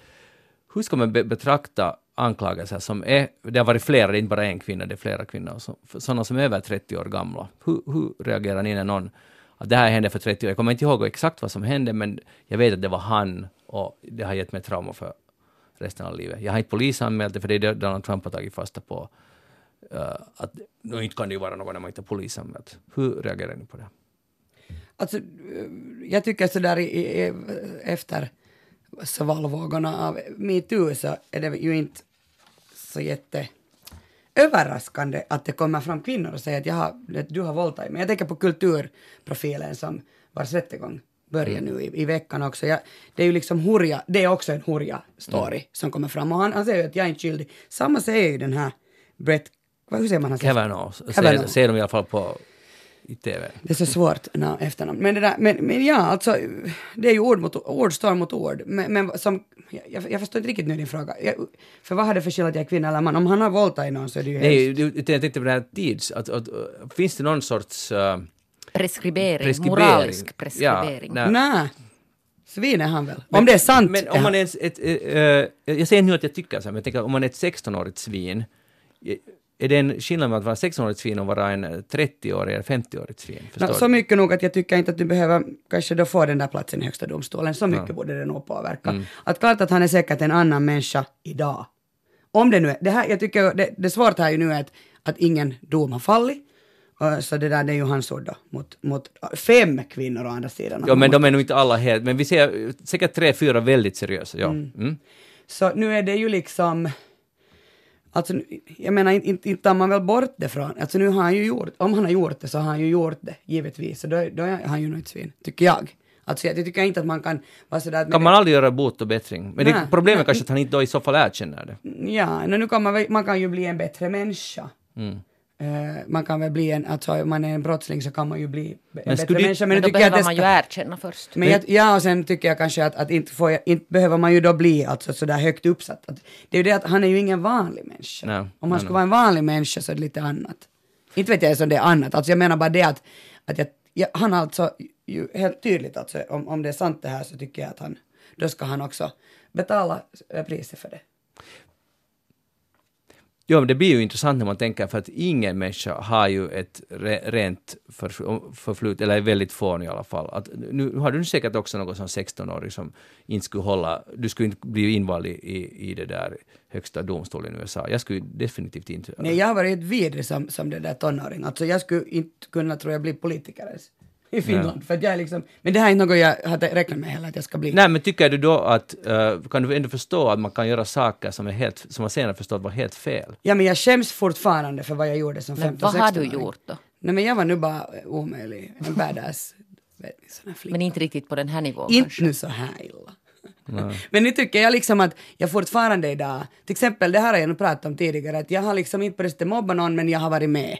hur ska man be, betrakta anklagelser som är, det har varit flera, det är inte bara en kvinna, det är flera kvinnor, så, sådana som är över 30 år gamla. Hur, hur reagerar ni när någon, att det här hände för 30 år, jag kommer inte ihåg exakt vad som hände, men jag vet att det var han och det har gett mig trauma för resten av livet. Jag har inte polisanmält det, för det är det Donald Trump har tagit fasta på. Uh, att, nu inte kan det ju vara någon när man inte har polisanmält. Hur reagerar ni på det? Alltså, eh, jag tycker sådär i, i, efter svallvågorna av metoo så är det ju inte så jätte överraskande att det kommer fram kvinnor och säger att jag har, du har våldtagit mig. Jag tänker på kulturprofilen som vars rättegång börjar nu i, i veckan också. Jag, det är ju liksom Hurja, det är också en Hurja-story som kommer fram och han, han säger ju att jag är inte skyldig. Samma säger ju den här Brett, vad, hur säger man hans Kavanaugh, ser, Kavanaugh. ser de i alla fall på i TV. Det är så svårt na, efternamn. Men, det där, men, men ja, alltså, det är ju ord, mot, ord står mot ord. Men, men som, jag, jag förstår inte riktigt nu din fråga. Jag, för vad har det för skillnad att jag är kvinna eller man? Om han har våldtagit någon så är det ju Nej, hemskt. du- jag tänkte på det här tids... Att, att, uh, finns det någon sorts... Uh, Preskribering, preskribering? moralisk preskribering. Ja, nej. Svin är han väl. om det är sant. Men om man är ett, ett, eh, jag säger nu att jag tycker så här, men jag tänker om man är ett 16-årigt svin, är det en skillnad med att vara 16-årigt svin och vara en 30-årig eller 50-årigt svin? Du? så mycket nog att jag tycker inte att du behöver kanske då få den där platsen i högsta domstolen. Så mycket borde det nog påverka. Mm. Att klart att han är säkert en annan människa idag. Om det nu är, det här, jag tycker det, det svårt här ju nu är att, att ingen dom har fallit. Så det där det är ju hans ord då, mot, mot fem kvinnor å andra sidan. Ja, men de är nog inte alla helt, men vi ser säkert tre, fyra väldigt seriösa, ja. Mm. Så nu är det ju liksom, alltså jag menar inte, inte, tar man väl bort det från, alltså nu har han ju gjort, om han har gjort det så har han ju gjort det, givetvis, så då, då är han ju nog ett svin, tycker jag. Alltså jag tycker inte att man kan vara sådär. Kan man aldrig göra bot och bättring? Men det, Nej, problemet nej. är kanske att han inte då i så fall erkänner det. Ja, nu kan man, man kan ju bli en bättre människa. Mm. Eh, man kan väl bli en, alltså om man är en brottsling så kan man ju bli en bättre människa. Men nu då tycker jag behöver det man ju erkänna först. Men jag, ja, och sen tycker jag kanske att, att inte, får jag, inte behöver man ju då bli alltså sådär högt uppsatt. Att, det är ju det att han är ju ingen vanlig människa. Nej, Om han skulle vara en vanlig människa så är det lite annat. Inte vet jag ens om det är annat, alltså jag menar bara det att, att jag, jag, han alltså, ju helt tydligt alltså, om, om det är sant det här så tycker jag att han, då ska han också betala priset för det. Ja, men det blir ju intressant när man tänker för att ingen människa har ju ett re, rent för, förflutet, eller är väldigt få i alla fall. Att, nu har du säkert också någon som 16-åring som inte skulle hålla, du skulle inte bli invald i, i, det där högsta domstolen i USA. Jag skulle definitivt inte Nej, jag har varit vidrig som, som det där tonåring. Alltså jag skulle inte kunna, tror jag, bli politiker ens i Finland. För att jag är liksom, men det här är inte något jag hade räknat med heller att jag ska bli. Nej, men tycker du då att, eh, kan du ändå förstå att man kan göra saker som är helt, som man senare förstått var helt fel? Ja, men jag skäms fortfarande för vad jag gjorde som 15 Men vad har du 16-åring. gjort då? Nej, men jag var nu bara omöjlig. En badass. Men inte riktigt på den här nivån Inte kanske. nu så här illa. Men nu tycker jag liksom att jag fortfarande idag, till exempel det här har jag nog pratat om tidigare, att jag har liksom inte på det mobbat någon men jag har varit med.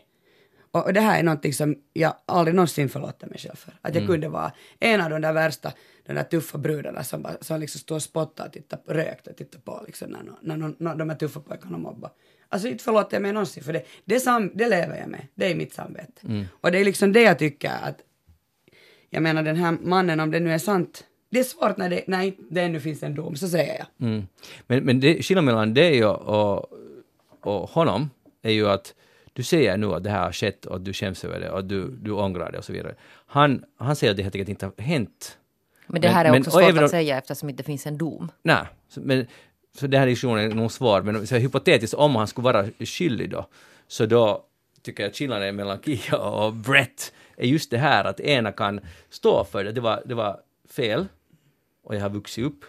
Och, och det här är någonting som jag aldrig någonsin förlåter mig själv för. Att jag kunde vara en av de där värsta, de där tuffa brudarna som, bara, som liksom står och spottar och tittar, på- rökt och tittar på liksom när, när, någon- när de här tuffa pojkarna mobbar. Alltså inte förlåter jag mig någonsin för det. Det, sam, det lever jag med, det är mitt samvete. Och det är liksom det jag tycker att jag menar den här mannen, om det nu är sant, det är svårt när det, när det ännu finns en dom, så säger jag. Mm. Men, men det, skillnaden mellan dig och, och, och honom är ju att du säger nu att det här har skett och du skäms över det och du, du ångrar det och så vidare. Han, han säger att det helt enkelt inte har hänt. Men det Men- här är men- också och svårt att säga eftersom inte finns en dom. Nej, men, så den här diskussionen är nog svår, men så hypotetiskt om han skulle vara skyldig då, så då tycker jag att skillnaden mellan Kia och Brett är just det här att ena kan stå för det, det var, det var fel och jag har vuxit upp.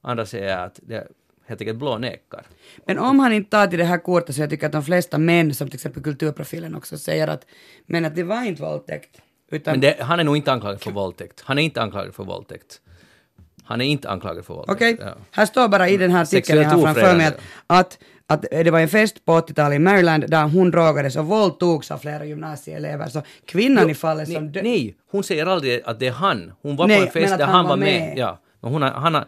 Andra säger att det är helt enkelt blånekar. Men om han inte tar till det här kortet så jag tycker att de flesta män, som till exempel kulturprofilen också, säger att men att det var inte våldtäkt. Utan, Men det, han är nog inte anklagad för våldtäkt. Han är inte anklagad för våldtäkt. Han är inte anklagad för våldtäkt. Okej, Ja. här står bara i den här artikeln jag har framför mig att, att, att det var en fest på 80-talet i Maryland där hon drogades och våldtogs av flera gymnasieelever. Så kvinnan i fallet som Nej, nej, hon säger aldrig att det är han. Hon var Nej, på en fest där han han var var med. med. Ja. Men hon, har, han har,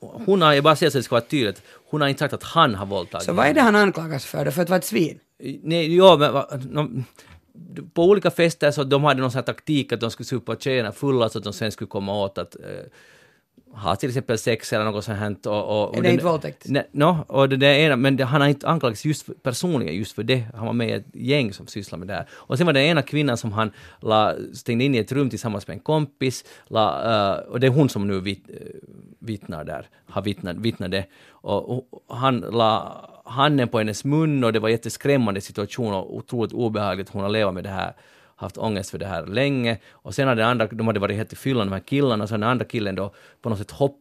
hon, har, jag bara säger så det ska vara tydligt, hon har inte sagt att han har våldtagit Så vad är det han anklagas för då? För att vara ett svin? Nej, ja, men va- no, på olika fester så de hade någon sån här taktik att de skulle supa tjejerna fulla så att de sen skulle komma åt att eh, ha till exempel sex eller något sånt här. Och, och, och Är det den- inte våldtäkt? Nej, no, och det, ena, men det, han har inte anklagats just för, personligen just för det. Han var med i ett gäng som sysslar med det här. Och sen var det ena kvinnan som han la, stängde in i ett rum tillsammans med en kompis, la, eh, och det är hon som nu vitt, eh, vittnar där, har vittnat, vittnade. Och, och han la handen på hennes mun och det var en jätteskrämmande situation och otroligt obehagligt. Hon har levat med det här haft ångest för det här länge. Och sen hade andra, de hade varit helt i fyllan, de här killarna, och så den andra killen då på något sätt hopp,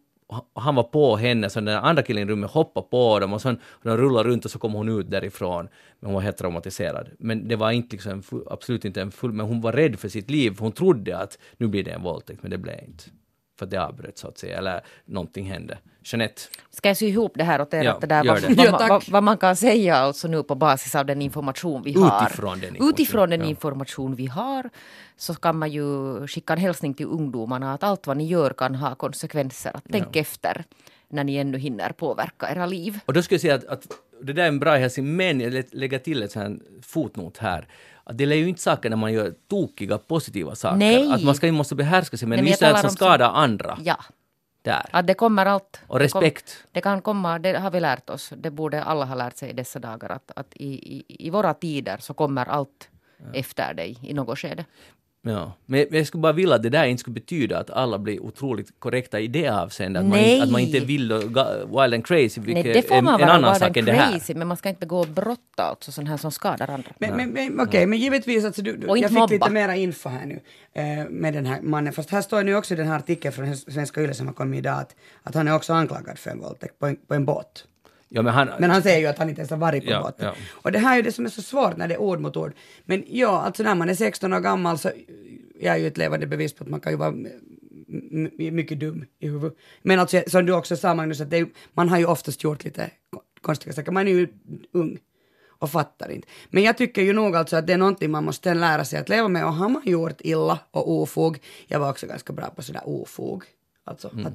han var på henne, så den andra killen i rummet hoppade på dem och sen de rullade runt och så kom hon ut därifrån. Men hon var helt traumatiserad. Men det var inte liksom absolut inte en full, men hon var rädd för sitt liv. Hon trodde att nu blir det en våldtäkt, men det blev inte. För det avbröt så att säga, eller någonting hände. Jeanette, Ska jag sy ihop det här åt er? Ja, att det där, gör vad, det. vad, Ja, vad, vad man kan säga alltså nu på basis av den information vi har. Utifrån den information, Utifrån den ja. information vi har så kan man ju skicka en hälsning till ungdomarna att allt vad ni gör kan ha konsekvenser. Att tänk efter när ni ännu hinner påverka era liv. Och då skulle jag säga att, att det där är en bra hälsning, men jag lä- lägger till ett sån här fotnot här. Att det är ju inte saker när man gör tokiga, positiva saker. Nej. Att man ska, måste behärska sig, men Nej, men just jag det här talar som om så- skadar andra. Ja, Där. att det kommer allt. Och det kom- respekt. Det kan komma, det har vi lärt oss, det borde alla ha lärt sig i dessa dagar, att, att i, i, i våra tider så kommer allt efter dig i något skede. Ja. Men jag skulle bara vilja att det där inte skulle betyda att alla blir otroligt korrekta i det avseendet. Att, man, Nej. inte- att man inte ga- wild and crazy, Nej, vilket det får är man en vara annan sak än det här. crazy, men man ska inte begå brott alltså, sån här som skadar andra. Men, men, men okej, men givetvis, alltså, du, du, Och jag fick lite mobba. mera info här nu eh, med den här mannen. Fast här står nu också den här artikeln från Svenska Yle som har kommit idag att, att han är också anklagad för en våldtäkt på en, på en båt. Ja, men han, Men han säger ju att han inte ens har varit på Ja, båten. ja. Och det här är ju det som är så svårt när det är ord mot ord. Men ja, alltså när man är 16 år gammal så jag är ju ett levande bevis på att man kan ju vara mycket dum i huvudet. Men alltså som du också sa Magnus, att är, man har ju oftast gjort lite ko- konstiga saker. Man är ju ung och fattar inte. Men jag tycker ju nog alltså att det är någonting man måste lära sig att leva med och har man gjort illa och ofog, jag var också ganska bra på sådär ofog, alltså Mm. att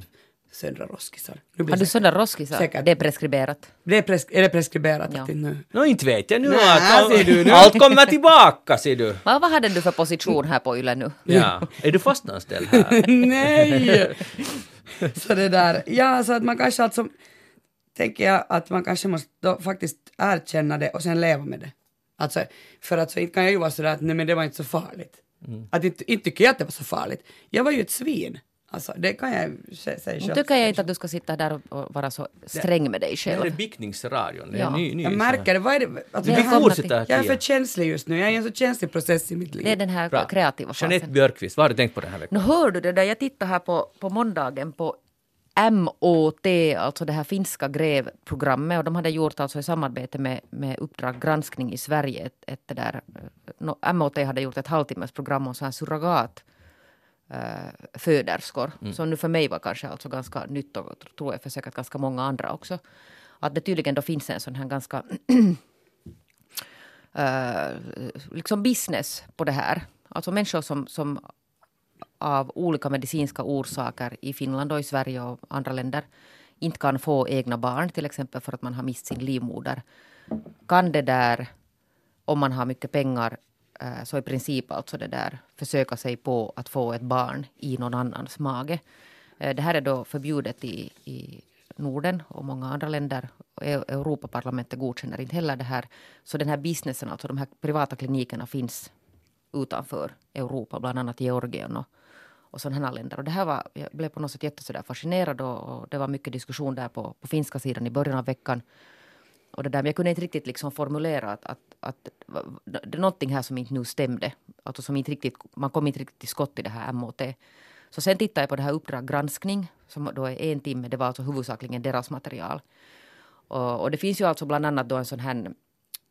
söndra roskisar. Nu blir Har du det- sådana roskisar? Säkert. Det är preskriberat. det är, pres- är det preskriberat? Ja. Att nu? no, inte vet jag nu Nej, att ser du nu. allt kommer tillbaka, ser du. Vad, vad hade du för position här på Yle nu? Ja. Är du fastanställd här? Nej! Så det där, ja så att man kanske alltså, tänker jag att man kanske måste då faktiskt erkänna det och sen leva med det. Alltså, för att så inte kan jag ju vara sådär att nej men det var inte så farligt. Att inte, inte tycker jag att det var så farligt. Jag var ju ett svin. Alltså det kan jag säga själv. tycker jag inte att du ska sitta där och- vara så sträng med dig Det här är själv. Bickningsradion. Det är Ja. ny, ny Jag märker det, vad är det? Alltså, Vi hamnat fortsätter, jag är för känslig just nu, jag är i en så känslig process i mitt liv. Det är den här Bra. kreativa Jeanette fasen. Björkqvist, vad har du tänkt på den här veckan? Nu hör du det där, jag tittade här på, på måndagen på MOT, alltså det här finska grevprogrammet och de hade gjort alltså i samarbete med, med Uppdrag granskning i Sverige ett, ett där, eh, no, MOT hade gjort ett halvtimmes program om så här surrogat eh, föderskor, som nu för mig var kanske alltså ganska nytt och tror jag för säkert ganska många andra också. Att det tydligen då finns en sån här ganska eh, liksom business på det här. Alltså människor som, som av olika medicinska orsaker i Finland och i Sverige och andra länder inte kan få egna barn, till exempel för att man har mist sin livmoder. Kan det där, om man har mycket pengar, Eh, så i princip alltså det där försöka sig på att få ett barn i någon annans mage. Eh, det här är då förbjudet i, i Norden och många andra länder. Europaparlamentet godkänner inte heller det här. Så den här businessen, alltså de här privata klinikerna finns utanför Europa, bland annat Georgien och, och sådana länder. Och det här var, jag blev på något sätt jätte fascinerad och, och, det var mycket diskussion där på, på finska sidan i början av veckan. Och det där, men jag kunde inte riktigt liksom formulera att, att, att det är någonting här som inte nu stämde. Alltså som inte riktigt, man kom inte riktigt till skott i det här MOT. Så sen tittade jag på det här Uppdrag granskning som då är en timme. Det var alltså huvudsakligen deras material. Och, och det finns ju alltså bland annat då en sån här,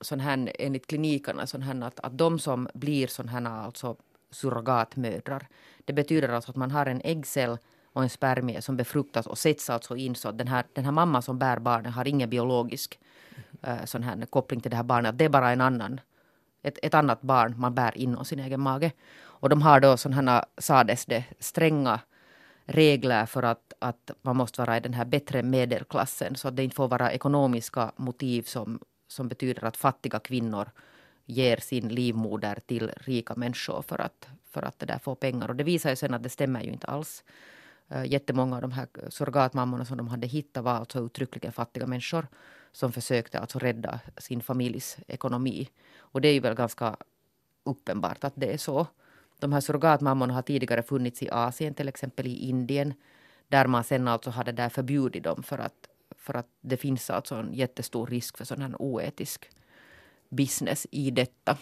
sån här enligt klinikerna, sån här att, att de som blir sån här alltså surrogatmödrar. Det betyder alltså att man har en äggcell och en spermie som befruktas och sätts alltså in så att den här, den här mamman som bär barnet har ingen biologisk uh, sån här koppling till det här barnet. Det är bara en annan, ett, ett annat barn man bär inom sin egen mage. Och de har då sådana, sades det, stränga regler för att, att man måste vara i den här bättre medelklassen så att det inte får vara ekonomiska motiv som, som betyder att fattiga kvinnor ger sin livmoder till rika människor för att, för att det där få pengar. Och det visar ju sen att det stämmer ju inte alls. Äh, jättemånga av de här surrogatmammorna som de hade hittat var alltså uttryckligen fattiga människor som försökte alltså rädda sin familjs ekonomi. Och det är ju väl ganska uppenbart att det är så. De här surrogatmammorna har tidigare funnits i Asien, till exempel i Indien, där man sen alltså hade där förbjudit dem för att, för att det finns alltså en jättestor risk för sån här oetisk business i detta.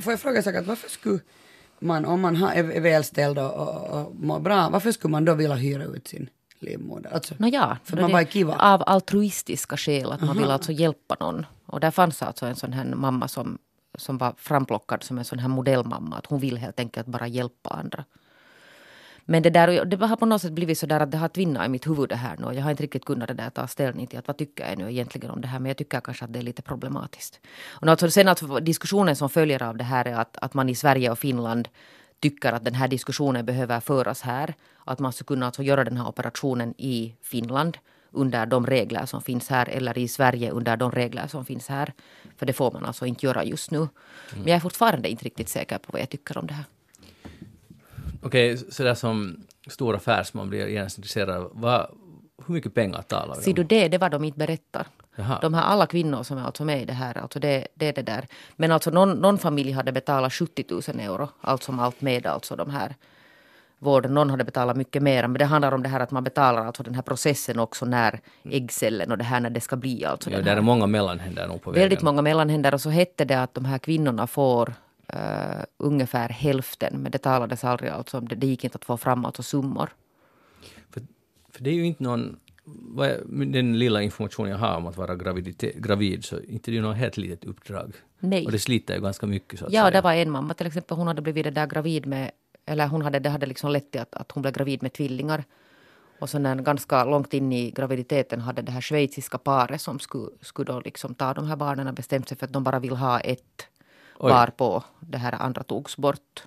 Får jag fråga Sakat, varför skulle man, om man är välställd och, och, och mår bra, varför skulle man då vilja hyra ut sin livmoder? Alltså, no ja, för man bara kiva. Av altruistiska skäl, att man vill alltså hjälpa någon. Och där fanns alltså en sån här mamma som som var framplockad som en sån här modellmamma. Att hon vill helt enkelt bara hjälpa andra. Men det, där, det har på något sätt blivit så där att det har tvinnat i mitt huvud det här nu. Jag har inte riktigt kunnat det där ta ställning till att vad tycker jag nu egentligen om det här. Men jag tycker kanske att det är lite problematiskt. Och alltså, sen alltså, diskussionen som följer av det här är att, att man i Sverige och Finland tycker att den här diskussionen behöver föras här. Att man skulle kunna alltså göra den här operationen i Finland under de regler som finns här eller i Sverige under de regler som finns här. För det får man alltså inte göra just nu. Men jag är fortfarande inte riktigt säker på vad jag tycker om det här. Okej, okay, sådär som stor affärsman blir genast intresserad av, vad, hur mycket pengar talar vi om? Ser du det, det var de inte berättar. Jaha. De här alla kvinnor som är alltså med i det här, alltså det, det är det där. Men alltså någon, någon familj hade betalat 70 000 euro, allt som allt med alltså de här vården. Någon hade betalat mycket mer. Men det handlar om det här att man betalar alltså den här processen också när äggcellen och det här när det ska bli. Alltså ja, det är många mellanhänder nog på vägen. Väldigt många mellanhänder. Och så hette det att de här kvinnorna får uh, ungefär hälften. Men det talades aldrig alltså om det. Det gick inte att få fram alltså summor. För, för det är ju inte någon den lilla information jag har om att vara gravid så inte det är något helt litet uppdrag. Nej. Och det sliter ju ganska mycket så att Ja, säga. det var en mamma till exempel, hon hade blivit det där gravid med eller hon hade, det hade liksom lett till att, att hon blev gravid med tvillingar. Och sen ganska långt in i graviditeten hade det här schweiziska paret som skulle, skulle då liksom ta de här barnen bestämt sig för att de bara vill ha ett Oj. på det här andra togs bort.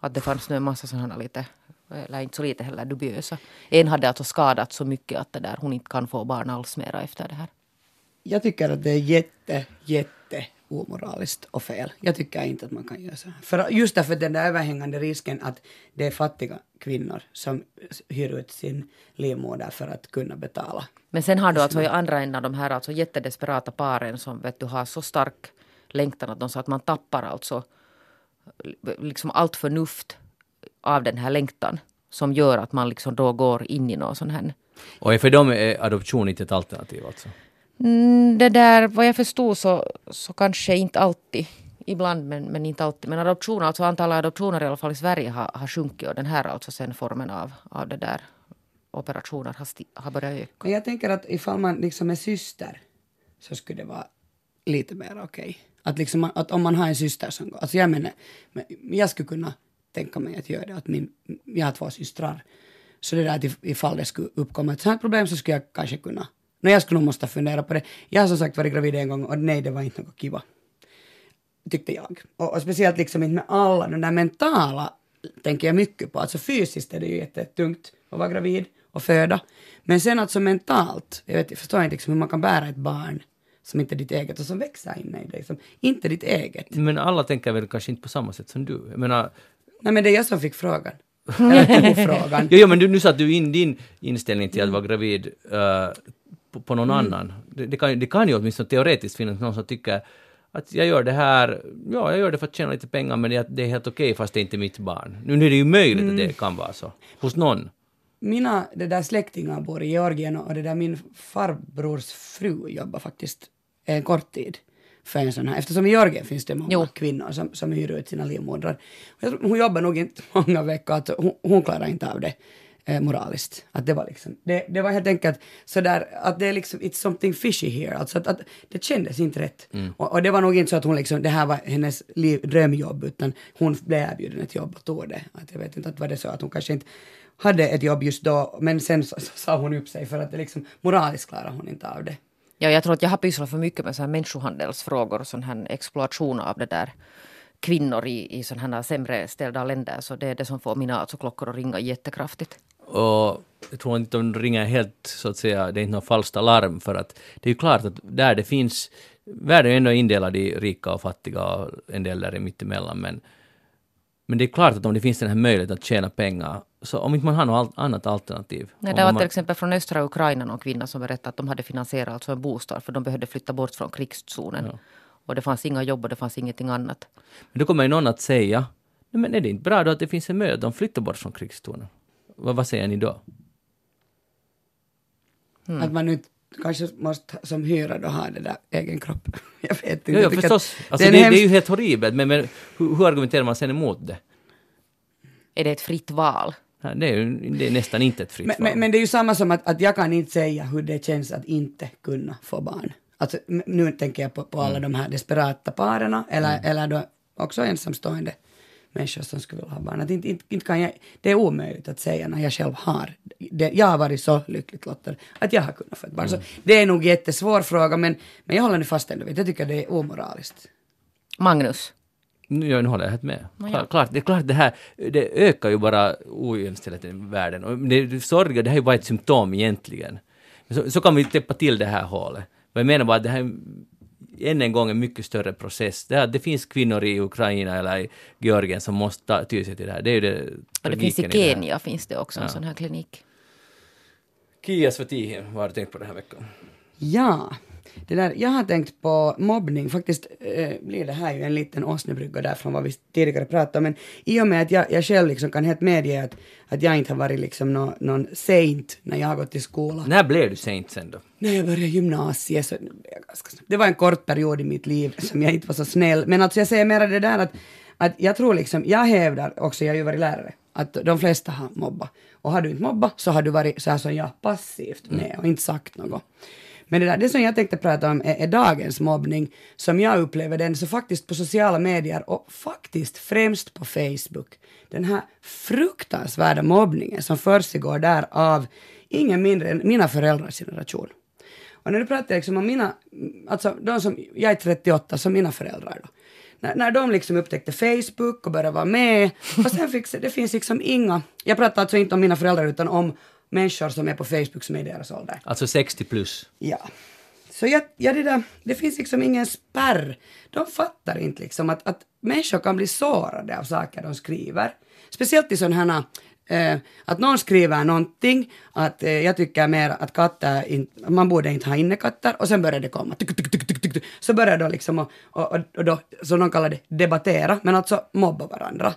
Att det fanns nu en massa sådana lite, eller inte så lite heller, dubiösa. En hade alltså skadat så mycket att det där, hon inte kan få barn alls mera efter det här. Jag tycker att det är jätte, jätte omoraliskt och fel. Jag tycker inte att man kan göra så. För just därför den där överhängande risken att det är fattiga kvinnor som hyr ut sin livmoder för att kunna betala. Men sen har du alltså i andra änden de här alltså jättedesperata paren som vet du har så stark längtan att de sa att man tappar alltså liksom allt förnuft av den här längtan som gör att man liksom då går in i någon sån här... Och för dem är adoption inte ett alternativ alltså? Mm, det där, vad jag förstod så, så kanske inte alltid. Ibland men, men inte alltid. Men adoptioner, alltså antalet adoptioner i alla fall i Sverige har, har sjunkit och den här alltså sen formen av, av det där operationer har, har börjat öka. Men jag tänker att ifall man liksom är syster så skulle det vara lite mer okej. Okay. Att, liksom, att om man har en syster som går, alltså jag menar, men jag skulle kunna tänka mig att göra det, att min, jag har två systrar. Så det där att ifall det skulle uppkomma ett sånt problem så skulle jag kanske kunna Men jag skulle nog måste fundera på det. Jag har som sagt varit gravid en gång och nej, det var inte något kiva. Tyckte jag. Och, och speciellt liksom inte med alla de där mentala tänker jag mycket på. Alltså fysiskt är det ju jättetungt att vara gravid och föda. Men sen alltså mentalt, jag, vet, jag förstår inte liksom hur man kan bära ett barn som inte är ditt eget och som växer inne i dig, som inte är ditt eget. Men alla tänker väl kanske inte på samma sätt som du. Jag menar, Nej men det är jag som fick frågan. Eller tog frågan. jo, jo, men du, nu satte du in din inställning till att vara gravid eh, på, på någon annan. Det, det, kan, det kan ju åtminstone teoretiskt finnas någon som tycker att jag gör det här, ja, jag gör det för att tjäna lite pengar, men det, det är helt okej fast det är inte mitt barn. Nu, är det ju möjligt att det kan vara så. Hos någon. Mina det där släktingar bor i Georgien och det där min farbrors fru jobbar faktiskt en kort tid för en sån här, eftersom i Georgien finns det många Jo. kvinnor som, som hyr ut sina livmodrar. Hon jobbar nog inte många veckor, att hon, hon klarar inte av det eh, moraliskt. Att det var liksom, det, det var helt enkelt sådär att det är liksom, it's something fishy here, alltså att, att det kändes inte rätt. Och, och det var nog inte så att hon liksom, det här var hennes liv, drömjobb, utan hon blev erbjuden ett jobb och tog det. Att jag vet inte, att var det så att hon kanske inte hade ett jobb just då, men sen så, så sa hon upp sig för att det liksom, moraliskt klarar hon inte av det. Ja, jag tror att jag har pysslat för mycket med så här människohandelsfrågor och sån här exploation av det där kvinnor i, i sådana här sämre ställda länder. Så det är det som får mina alltså klockor att ringa jättekraftigt. Och jag tror inte de ringer helt, så att säga, det är inte något falskt alarm för att det är ju klart att där det finns, världen är ändå indelad i rika och fattiga och en del där är mittemellan men men det är klart att om det finns den här möjligheten att tjäna pengar, så om inte man har något annat alternativ. Nej, det var man, till exempel från östra Ukraina någon kvinna som berättade att de hade finansierat alltså en bostad för de behövde flytta bort från krigszonen. Ja. Och det fanns inga jobb och det fanns ingenting annat. Men då kommer ju någon att säga, Nej, men är det inte bra då att det finns en möjlighet att de flyttar bort från krigszonen? Vad, vad säger ni då? Att man nu kanske måste som hyra då ha det där egen kropp. Jag vet inte. Jo, jo förstås. Alltså, det, en det är ju helt horribelt, men, men hur, hur argumenterar man sen emot det? Är det ett fritt val? Ja, Det är ju det är nästan inte ett fritt Men, val. men, men det är ju samma som att, att jag kan inte säga hur det känns att inte kunna få barn. Alltså, nu tänker jag på, på alla de här desperata parerna eller, eller då också ensamstående människor som skulle vilja ha barn. Att inte, inte, inte kan jag, det är omöjligt att säga när jag själv har. Det, jag har varit så lyckligt lottad att jag har kunnat få ett barn. Så det är nog en jättesvår fråga men, men jag håller nu fast ändå vid. Jag tycker det är omoraliskt. Magnus? Nu, jag håller helt med. Ja. Klart, klart, det är klart det här, det ökar ju bara ojämställdheten i världen. Och det, sorgliga, det här är ju bara ett symptom egentligen. Så, så kan vi täppa till det här hålet. Och jag menar bara att det här är än en gång en mycket större process. Det, är att det finns kvinnor i Ukraina eller i Georgien som måste ta ty sig till det här. Det är ju det Och det finns i här. Kenya finns det också en Ja. sån här klinik. Kia Svetihi, vad har du tänkt på den här veckan? Ja, det där, jag har tänkt på mobbning. Faktiskt eh, blir det här ju en liten åsnebrygga där från vad vi tidigare pratade om. Men i och med att jag, jag själv liksom kan helt medge att, att jag inte har varit liksom nå, någon saint när jag har gått i skolan. När blev du saint sen då? När jag började gymnasiet så. Det var en kort period i mitt liv som jag inte var så snäll. Men alltså jag säger mera det där att, att jag tror liksom, jag hävdar också, jag har ju varit lärare, att de flesta har mobbat. Och har du inte mobbat så har du varit så här som jag, passivt med och inte sagt något. Men det, där, det som jag tänkte prata om är, är dagens mobbning, som jag upplever den så faktiskt på sociala medier och faktiskt främst på Facebook. Den här fruktansvärda mobbningen som försiggår där av ingen mindre än mina föräldrars generation. Och när du pratar liksom om mina, alltså de som, jag är 38, som mina föräldrar då. När, när de liksom upptäckte Facebook och började vara med, och sen fick, det finns liksom inga, jag pratar alltså inte om mina föräldrar utan om människor som är på Facebook som är i deras ålder. Alltså 60 plus. Ja. Så jag, ja, det, där, det finns liksom ingen spärr. De fattar inte liksom att, att människor kan bli sårade av saker de skriver. Speciellt i sådana här, eh, att någon skriver någonting, att eh, jag tycker mer att katter, in, man borde inte ha innekatter, och sen börjar det komma, tuk, tuk, tuk, tuk, tuk. så börjar de liksom, och, och, och då, som de kallar det, debattera, men alltså mobba varandra.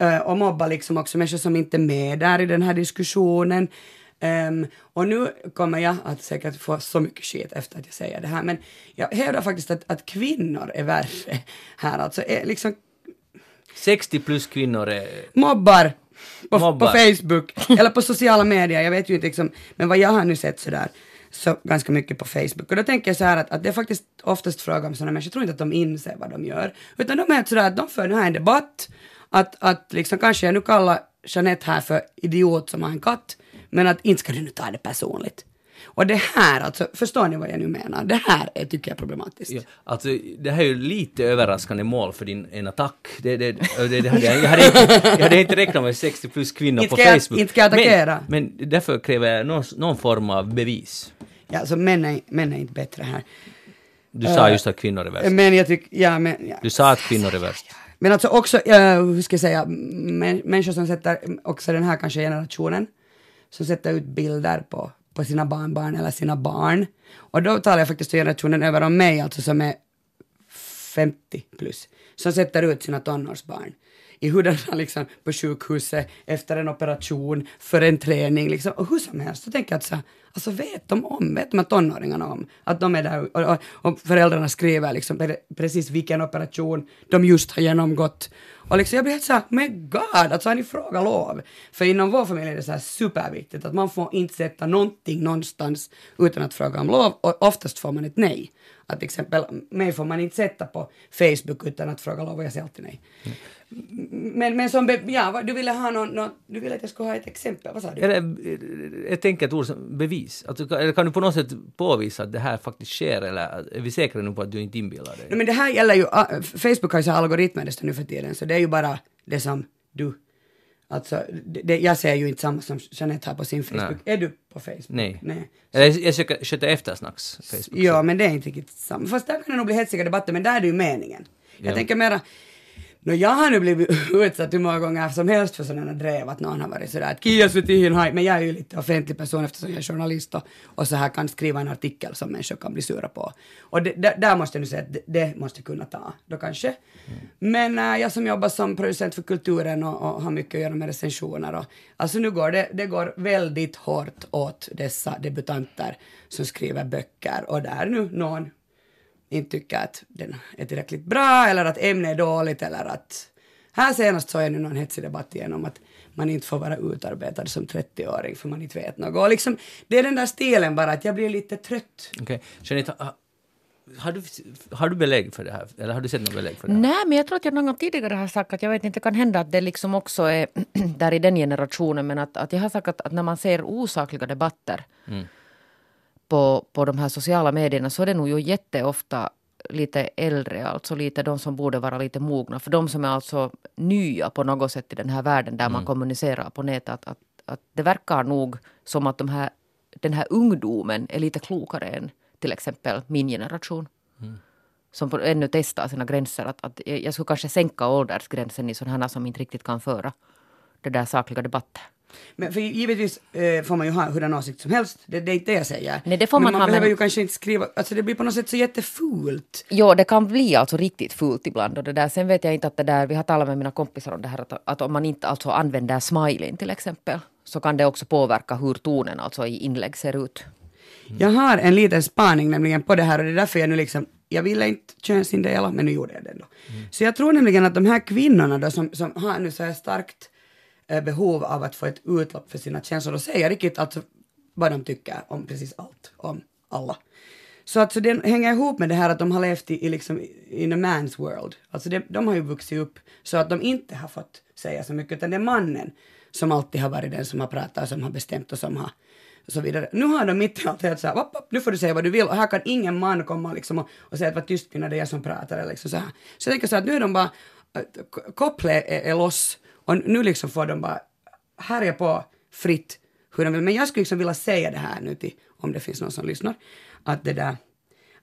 Eh, och mobba liksom också människor som inte är med där i den här diskussionen. Ehm, och nu kommer jag att säkert få så mycket skit efter att jag säger det här, men jag hävdar faktiskt att, att kvinnor är värre här, alltså är liksom 60 plus kvinnor är... mobbar på, Mobbar. på Facebook eller på sociala medier, jag vet ju inte liksom, men vad jag har nu sett sådär, så ganska mycket på Facebook. Och då tänker jag så här att, att det är faktiskt oftast fråga om sådana människor, jag tror inte att de inser vad de gör, utan de är helt sådär att de för här en debatt, att, att liksom kanske jag nu kallar Jeanette här för idiot som har en katt, men att inte ska du nu ta det personligt. Och det här, alltså, förstår ni vad jag nu menar? Det här är, tycker jag är problematiskt. Ja, alltså, det här är ju lite överraskande mål för din en attack. Det, det, det, det hade jag, jag, hade inte, jag hade inte räknat med 60 plus kvinnor på jag- Facebook. inte ska jag attackera. Men, men därför kräver jag någon, någon form av bevis. Ja, så män är, män är inte bättre här. Du sa just att kvinnor är värst. Men jag tycker, ja men... Ja. Du sa att kvinnor är värst. Men alltså också, äh, hur ska jag säga, män, människor som sätter, också den här kanske generationen, som sätter ut bilder på, på sina barnbarn eller sina barn. Och då talar jag faktiskt generationen över om mig, alltså som är 50 plus, som sätter ut sina tonårsbarn i hurdarna liksom på sjukhuset efter en operation, för en träning liksom, och hur som helst. Så tänker jag att så, här, alltså vet de om, vet de här tonåringarna om att de är där och, och, och föräldrarna skriver liksom precis vilken operation de just har genomgått. Och liksom jag blir helt såhär, men god, alltså har ni frågat lov? För inom vår familj är det så här superviktigt att man får inte sätta någonting någonstans utan att fråga om lov och oftast får man ett nej. Att till exempel, mig får man inte sätta på Facebook utan att fråga lov och jag säger alltid nej. Men, men som, be, ja, du ville ha någon, någon, du ville att jag skulle ha ett exempel, vad sa du? Eller ett enkelt ord som bevis. Alltså, kan- du på något sätt påvisa att det här faktiskt sker eller är vi säkra nu på att du inte inbillar dig? No, men det här gäller ju, Facebook har ju så algoritmer nu för tiden, så det är ju bara det som du, alltså, det, det, jag ser ju inte samma som Jeanette har på sin Facebook. Är du på Facebook? Nej. Nej. Jag- jag söker- sköter eftersnacks Facebook. Ja, men det är inte riktigt samma. Fast där kan det nog bli hetsiga debatter, men där är det ju meningen. Jag Ja. tänker mera, no, jag har nu blivit utsatt hur många gånger som helst för sådana drev, att någon har varit sådär att Kia Sutihin har, men jag är ju lite offentlig person eftersom jag är journalist och, och så här kan skriva en artikel som människor kan bli sura på. Och det, där, där måste jag nu säga att det, det måste jag kunna ta, då kanske. Men äh, jag som jobbar som producent för kulturen och, och har mycket att göra med recensioner och alltså nu går det, det går väldigt hårt åt dessa debutanter som skriver böcker och där nu någon inte tycker att den är tillräckligt bra eller att ämnet är dåligt eller att... Här senast såg jag nu någon hetsig debatt igen om att man inte får vara utarbetad som 30-åring för man inte vet något. Och liksom, det är den där stilen bara att jag blir lite trött. Okej. Jeanette, ha- har du, har du belägg för det här? Eller har du sett något belägg för det här? Nej, men jag tror att jag någon gång tidigare har sagt att jag vet inte, det kan hända att det liksom också är där i den generationen, men att, att jag har sagt att, att när man ser osakliga debatter på, på de här sociala medierna så är det nog ju jätteofta lite äldre, alltså lite de som borde vara lite mogna. För de som är alltså nya på något sätt i den här världen där man kommunicerar på nätet, att, att, att det verkar nog som att de här, den här ungdomen är lite klokare än till exempel min generation som på- ännu testar sina gränser. Att, att jag skulle kanske sänka åldersgränsen i sådana som inte riktigt kan föra det där sakliga debatter. Men för givetvis eh, får man ju ha hurdan åsikt som helst, det, det är inte det jag säger. Nej, det får men man man ha, behöver men- ju kanske inte skriva, alltså det blir på något sätt så jättefult. Jo, det kan bli alltså riktigt fult ibland. Och det där. Sen vet jag inte att det där, vi har talat med mina kompisar om det här, att, att om man inte alltså använder smileyn till exempel, så kan det också påverka hur tonen alltså i inlägg ser ut. Jag har en liten spaning nämligen på det här och det är därför jag nu liksom, jag ville inte könsindela men nu gjorde jag det ändå. Så jag tror nämligen att de här kvinnorna då som, som har nu så här starkt behov av att få ett utlopp för sina känslor och säga riktigt alltså vad de tycker om precis allt, om alla. Så alltså det hänger ihop med det här att de har levt i, i liksom in a man's world. Alltså det, de har ju vuxit upp så att de inte har fått säga så mycket utan det är mannen som alltid har varit den som har pratat och som har bestämt och som har och så vidare. Nu har de mitt i allt helt så här, upp, upp, nu får du säga vad du vill och här kan ingen man komma liksom och, och säga att var tyst kvinna, det är jag som pratar eller liksom så här. Så jag tänker så här att nu är de bara, äh, kopplet är, är loss och nu liksom får de bara härja på fritt hur de vill. Men jag skulle liksom vilja säga det här nu till, om det finns någon som lyssnar, att det där,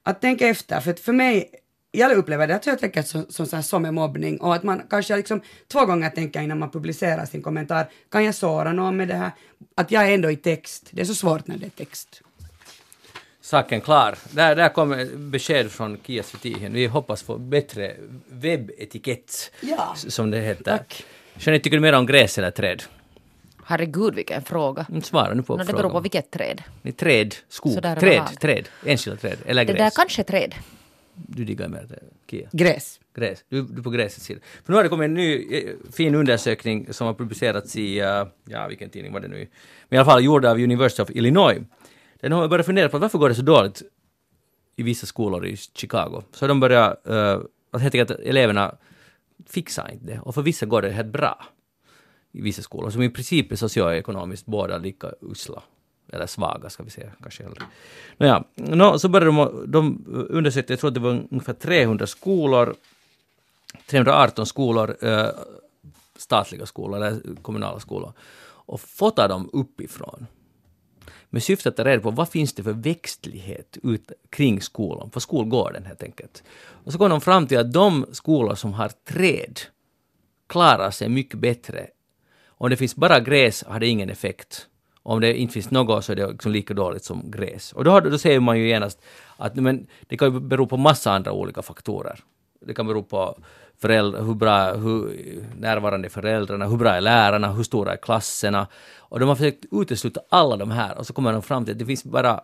att tänka efter, för för mig, jag upplever det att jag tänker som, som, här, som är mobbning och att man kanske liksom två gånger tänker innan man publicerar sin kommentar, kan jag såra någon med det här? Att jag är ändå i text, det är så svårt när det är text. Saken klar. Där, där kommer besked från Kia Svetihin. Vi hoppas få bättre webbetikett, Ja. som det heter. Tack. Jeanette, tycker du mer om gräs eller träd? Herregud vilken fråga. Mm, Svara nu på No, det frågan. beror på vilket träd. Ni Träd, skog, träd, träd, enskilda träd eller Det gräs. där kanske är träd. Du diggar mer Kia. Gräs. Gräs. Du, du är på gräsets sida. För nu har det kommit en ny eh, fin undersökning som har publicerats i, eh, ja vilken tidning var det nu? Men i alla fall gjord av University of Illinois. Den har börjat fundera på varför går det så dåligt i vissa skolor i Chicago. Så de börjar, uh, att helt enkelt eleverna fixar inte det. Och för vissa går det helt bra i vissa skolor, som i princip är socioekonomiskt båda lika usla. Eller svaga, ska vi säga, kanske hellre. Nåja, nå, så började de, de undersökte, jag tror att det var ungefär 300 skolor, 318 skolor, eh, statliga skolor eller kommunala skolor, och fotade dem uppifrån med syfte att ta reda på vad finns det för växtlighet ut kring skolan, på skolgården helt enkelt. Och så kom de fram till att de skolor som har träd klarar sig mycket bättre. Om det finns bara gräs har det ingen effekt. Om det inte finns något så är det liksom lika dåligt som gräs. Och då, har, då ser man ju genast att men, det kan ju bero på massa andra olika faktorer. Det kan bero på föräldrar, hur bra, hur närvarande är föräldrarna, hur bra är lärarna, hur stora är klasserna. Och de har försökt utesluta alla de här och så kommer de fram till att det finns bara,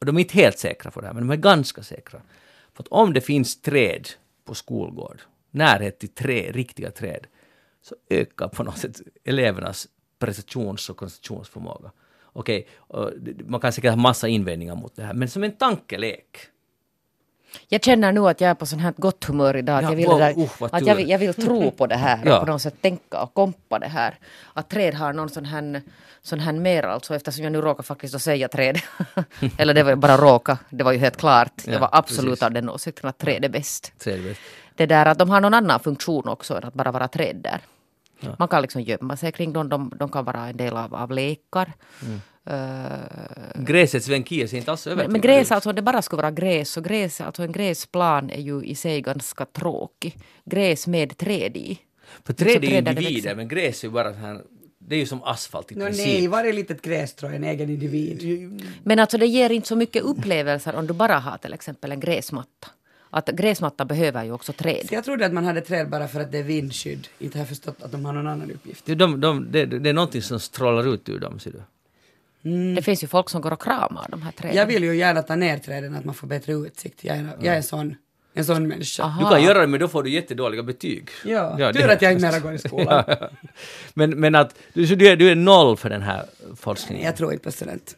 och de är inte helt säkra på det här, men de är ganska säkra. För att om det finns träd på skolgård, närhet till träd, riktiga träd, så ökar på något sätt elevernas prestations och koncentrationsförmåga. Okej, okay, man kan säkert ha massa invändningar mot det här, men som en tankelek. Jag känner nu att jag är på sån här gott humör idag. Att, Ja, jag, vill wow, där, vad att jag, vill, jag vill tro på det här Ja. och på något sätt tänka och kompa det här. Att träd har någon sån här, sån här mer alltså eftersom jag nu råkar faktiskt att säga träd. Eller det var bara råka, det var ju helt klart. Ja, jag var absolut precis. av den åsikten att träd är bäst. Trevligt. Det där att de har någon annan funktion också än att bara vara träd där. Man kan liksom gömma sig kring dem, de, de kan vara en del av, av lekar. Mm. Gräsets vän Kia ser inte alls men, övertygad men gräs, alltså det bara skulle vara gräs, så gräs, alltså en gräsplan är ju i sig ganska tråkig. Gräs med träd i. För Liksom träd är individer, men gräs är ju bara så här, det är ju som asfalt i Nå princip. nej, varje litet grässtrå är en egen individ. Men alltså det ger inte så mycket upplevelser om du bara har till exempel en gräsmatta. Att gräsmatta behöver ju också träd. Så jag trodde att man hade träd bara för att det är vindskydd. Inte har jag förstått att de har någon annan uppgift. De, de, de, det, det är någonting som strålar ut ur dem, ser du. Det finns ju folk som går och kramar de här träden. Jag vill ju gärna ta ner träden att man får bättre utsikt. Jag är, jag är sån, en sån människa. Aha. Du kan göra det, men då får du jättedåliga betyg. Ja, Ja, tur att jag inte mera går i skolan. Ja, men, men att du, så du, är, du är noll för den här forskningen. Jag tror inte på sådant.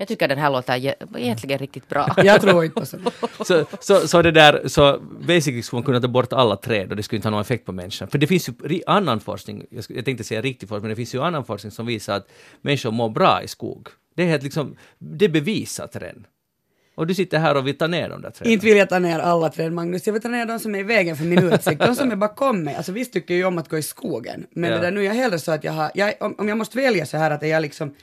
Jag tycker den här låter ge- egentligen riktigt bra. Jag tror inte på sånt. Så, så, så det där, så basically skulle man kunna ta bort alla träd och det skulle inte ha någon effekt på människan. För det finns ju annan forskning, jag, tänkte säga riktig forskning, men det finns ju annan forskning som visar att människor mår bra i skog. Det är helt liksom, det är bevisat redan. Och du sitter här och vill ta ner de där träden. Inte vill jag ta ner alla träd, Magnus. Jag vill ta ner de som är i vägen för min utsikt. De som är bakom mig. Alltså visst tycker jag ju om att gå i skogen. Men Ja. det där nu är jag hellre så att jag har, jag, om, om jag måste välja så här att är jag liksom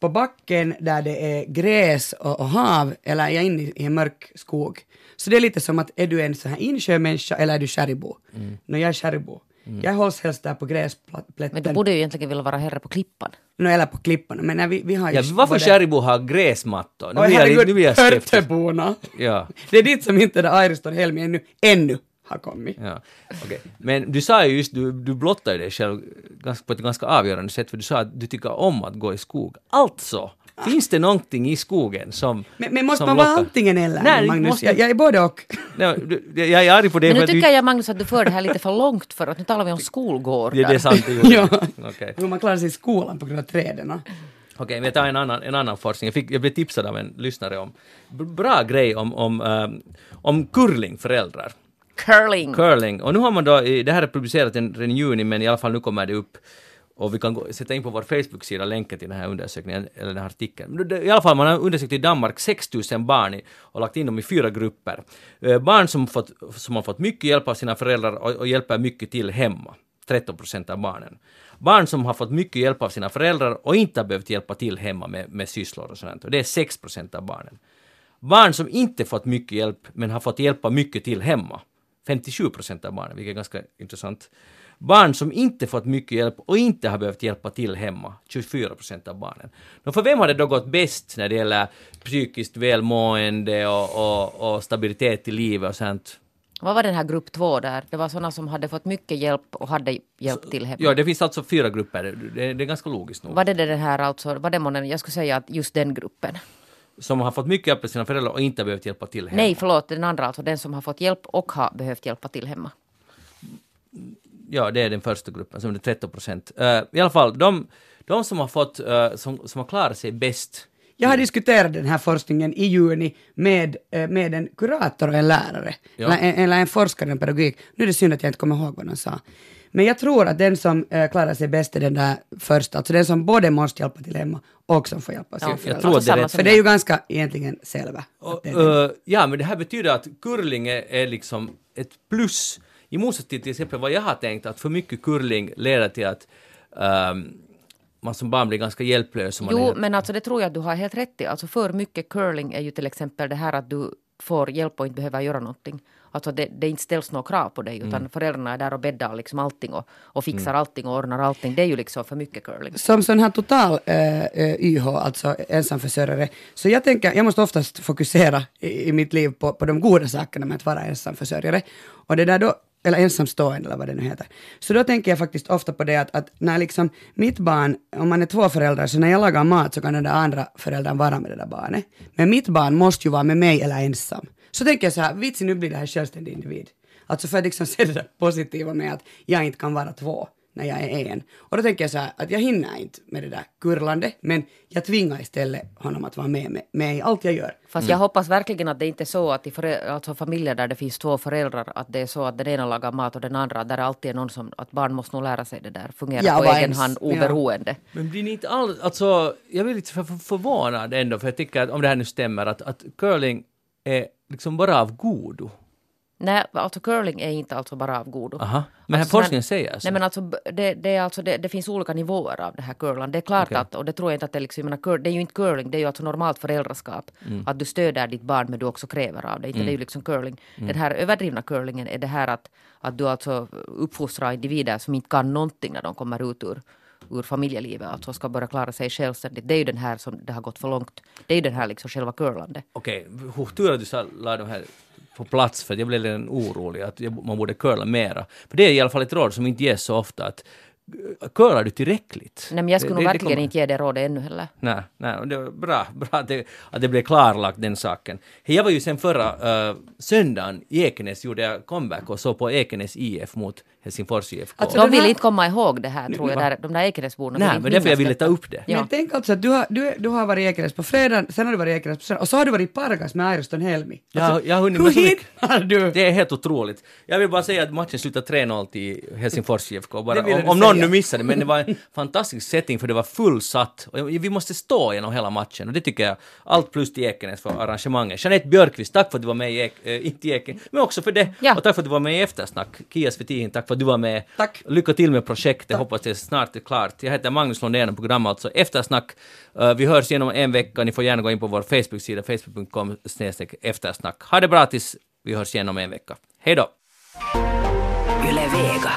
på backen där det är gräs och, och hav eller är jag inne i, en mörk skog. Så det är lite som att är du en sån här insjömänniska eller är du skärgbo? Mm. Nå, jag är skärgbo. Jag hålls helst där på gräsplätten. Men du borde ju egentligen vilja vara herre på klippan. Nå, eller på klipporna. Men när vi, vi har ju... Ja, varför både- Kärribo har gräsmattor? Nu blir jag, lite- herregud, nu blir jag skeptisk. Hörteborna. Ja. Det är dit som inte det Iriston Helmi ännu, ännu har kommit. Ja, okej. Men du sa ju just, du, du blottar ju dig själv ganska, på ett ganska avgörande sätt, för du sa att du tycker om att gå i skog. Alltså, finns det någonting i skogen som Men, men måste som man vara lockar? antingen eller, Nej, Magnus? måste- Jag, jag är både och. Nej, du, jag är arg på det Men för nu att du... tycker jag Magnus att du för det här lite för långt för att nu talar vi om skolgårdar. Det, det är sant, Ja. Okej, Hur man klarar sig i skolan på grund av träden. Okej, men jag tar en annan, en annan forskning. Jag, fick, jag blev tipsad av en lyssnare om bra grej om, om, um, om curlingföräldrar. Curling. Curling. Och nu har man då, det här är publicerat redan i juni, men i alla fall nu kommer det upp och vi kan gå, sätta in på vår Facebook-sida länken till den här undersökningen, eller den här artikeln. Men det- I alla fall, man har undersökt i Danmark 6000 barn i, och lagt in dem i fyra grupper. Eh, barn som, fått, som har fått mycket hjälp av sina föräldrar och, och hjälper mycket till hemma. 13 procent av barnen. Barn som har fått mycket hjälp av sina föräldrar och inte har behövt hjälpa till hemma med, med sysslor och sånt. Och det är 6 procent av barnen. Barn som inte fått mycket hjälp men har fått hjälpa mycket till hemma. 57 procent av barnen, vilket är ganska intressant. Barn som inte fått mycket hjälp och inte har behövt hjälpa till hemma, 24 procent av barnen. Nå, för vem har det då gått bäst när det gäller psykiskt välmående och, och, och stabilitet i livet och sånt? Vad var den här grupp två där? Det var sådana som hade fått mycket hjälp och hade hjälp till hemma. Ja, det finns alltså fyra grupper, det, det är ganska logiskt nog. Var det den här alltså, var det månne, jag skulle säga att just den gruppen. Som har fått mycket hjälp av sina föräldrar och inte har behövt hjälpa till hemma. Nej, förlåt, den andra alltså, den som har fått hjälp och har behövt hjälpa till hemma. Ja, det är den första gruppen, som är 13 procent. Uh, I alla fall, de, de som har fått, uh, som, som har klarat sig bäst Jag har diskuterat den här forskningen i juni med, eh, med en kurator och en lärare. Ja. Eller, en, eller en forskare i pedagogik. Nu är det synd att jag inte kommer ihåg vad de sa. Men jag tror att den som eh, klarar sig bäst är den där första, alltså den som både måste hjälpa till hemma och som får hjälpa Ja, föräldrar. tror att det För det är ju ganska egentligen själva. eh, ja, men det här betyder att curling är, är liksom ett plus. I motsats till till exempel vad jag har tänkt, att för mycket curling leder till att ehm, man som barn blir ganska hjälplös. Jo, är, men alltså det tror jag att du har helt rätt i. Alltså för mycket curling är ju till exempel det här att du får hjälp och inte behöver göra någonting. Alltså det, det inte ställs några krav på dig utan föräldrarna är där och bäddar liksom allting och, och fixar allting och ordnar allting. Det är ju liksom för mycket curling. som sån här total eh, eh, YH, alltså ensamförsörjare, så jag tänker, jag måste oftast fokusera i, i mitt liv på, på de goda sakerna med att vara ensamförsörjare. Och det där då, eller ensamstående eller vad det nu heter. Så då tänker jag faktiskt ofta på det att, att när liksom mitt barn, om man är två föräldrar, så när jag lagar mat så kan den där andra föräldern vara med det där barnet. Men mitt barn måste ju vara med mig eller ensam. Så tänker jag så här, vitsi nu blir det här självständig individ. Alltså för att liksom se det där positiva med att jag inte kan vara två när jag är en. Och då tänker jag så här att jag hinner inte med det där kurlande, men jag tvingar istället honom att vara med, med, med i allt jag gör. Fast jag hoppas verkligen att det inte är så att i alltså familjer där det finns två föräldrar att det är så att den ena lagar mat och den andra, där det alltid är någon som, att barn måste nog lära sig det där, fungera Ja, på egen ens- hand ja. oberoende. Men blir ni inte all, alltså, jag blir lite för, för, förvånad ändå, för jag tycker att om det här nu stämmer, att, att curling är liksom bara av godo. Nej, alltså curling är inte alltså bara av godo. Aha. Men Alltså, forskningen säger så. Nej men alltså det, det, är alltså det, det finns olika nivåer av det här curlan. Det är klart Okej. att, och det tror jag inte att det är liksom, menar, cur, det är ju inte curling, det är ju alltså normalt föräldraskap. Mm. Att du stöder ditt barn men du också kräver av det. Inte det är ju liksom curling. Mm. Den här överdrivna curlingen är det här att, att du alltså uppfostrar individer som inte kan någonting när de kommer ut ur ur familjelivet, alltså ska börja klara sig självständigt. Det är ju den här som det har gått för långt. Det är ju den här liksom själva curlande. Okej, hur tur att du sa, la de här på plats, för jag blev lite orolig att man borde curla mera. För det är i alla fall ett råd som inte ges så ofta, att eh, curlar du tillräckligt? Nej men jag skulle Det- nog det- det verkligen kommer- inte ge det rådet ännu heller. Nej, nej, det var bra, bra att det, att det blev klarlagt den saken. Jag var ju sen förra uh, söndagen i Ekenäs, gjorde jag comeback och såg på Ekenäs IF mot Helsingfors IFK. Alltså, De vill här- inte komma ihåg det här tror jag, där, de där Ekenäsborna. nej, men därför jag ville ta upp det. Ja. Men tänk alltså att du har, du, du har varit i Ekenäs på fredagen, sen har du varit i Ekenäs på söndag, och så har du varit i Pargas med Airston Helmi. Alltså, jag har hunnit hur hinner du? Det är helt otroligt. Jag vill bara säga att matchen slutade 3-0 till Helsingfors IFK. Bara, om, om någon nu missade, men det var en fantastisk setting för det var fullsatt. Och vi måste stå genom hela matchen och det tycker jag, allt plus till Ekenäs för arrangemanget. Jeanette Björkqvist, tack för att du var med i, Ek, äh, inte i Ekenäs, men också för det. Ja. Och tack för att du var med i Eftersnack. Kia Svetihin, tack för att du var med. Tack. Lycka till med projektet, hoppas det snart är klart. Jag heter Magnus Lundén och programmet alltså Eftersnack. Uh, vi hörs igenom en vecka, ni får gärna gå in på vår Facebook-sida, facebook.com eftersnack. Ha det bra tills vi hörs igen om en vecka. Hej då! Yle Vega.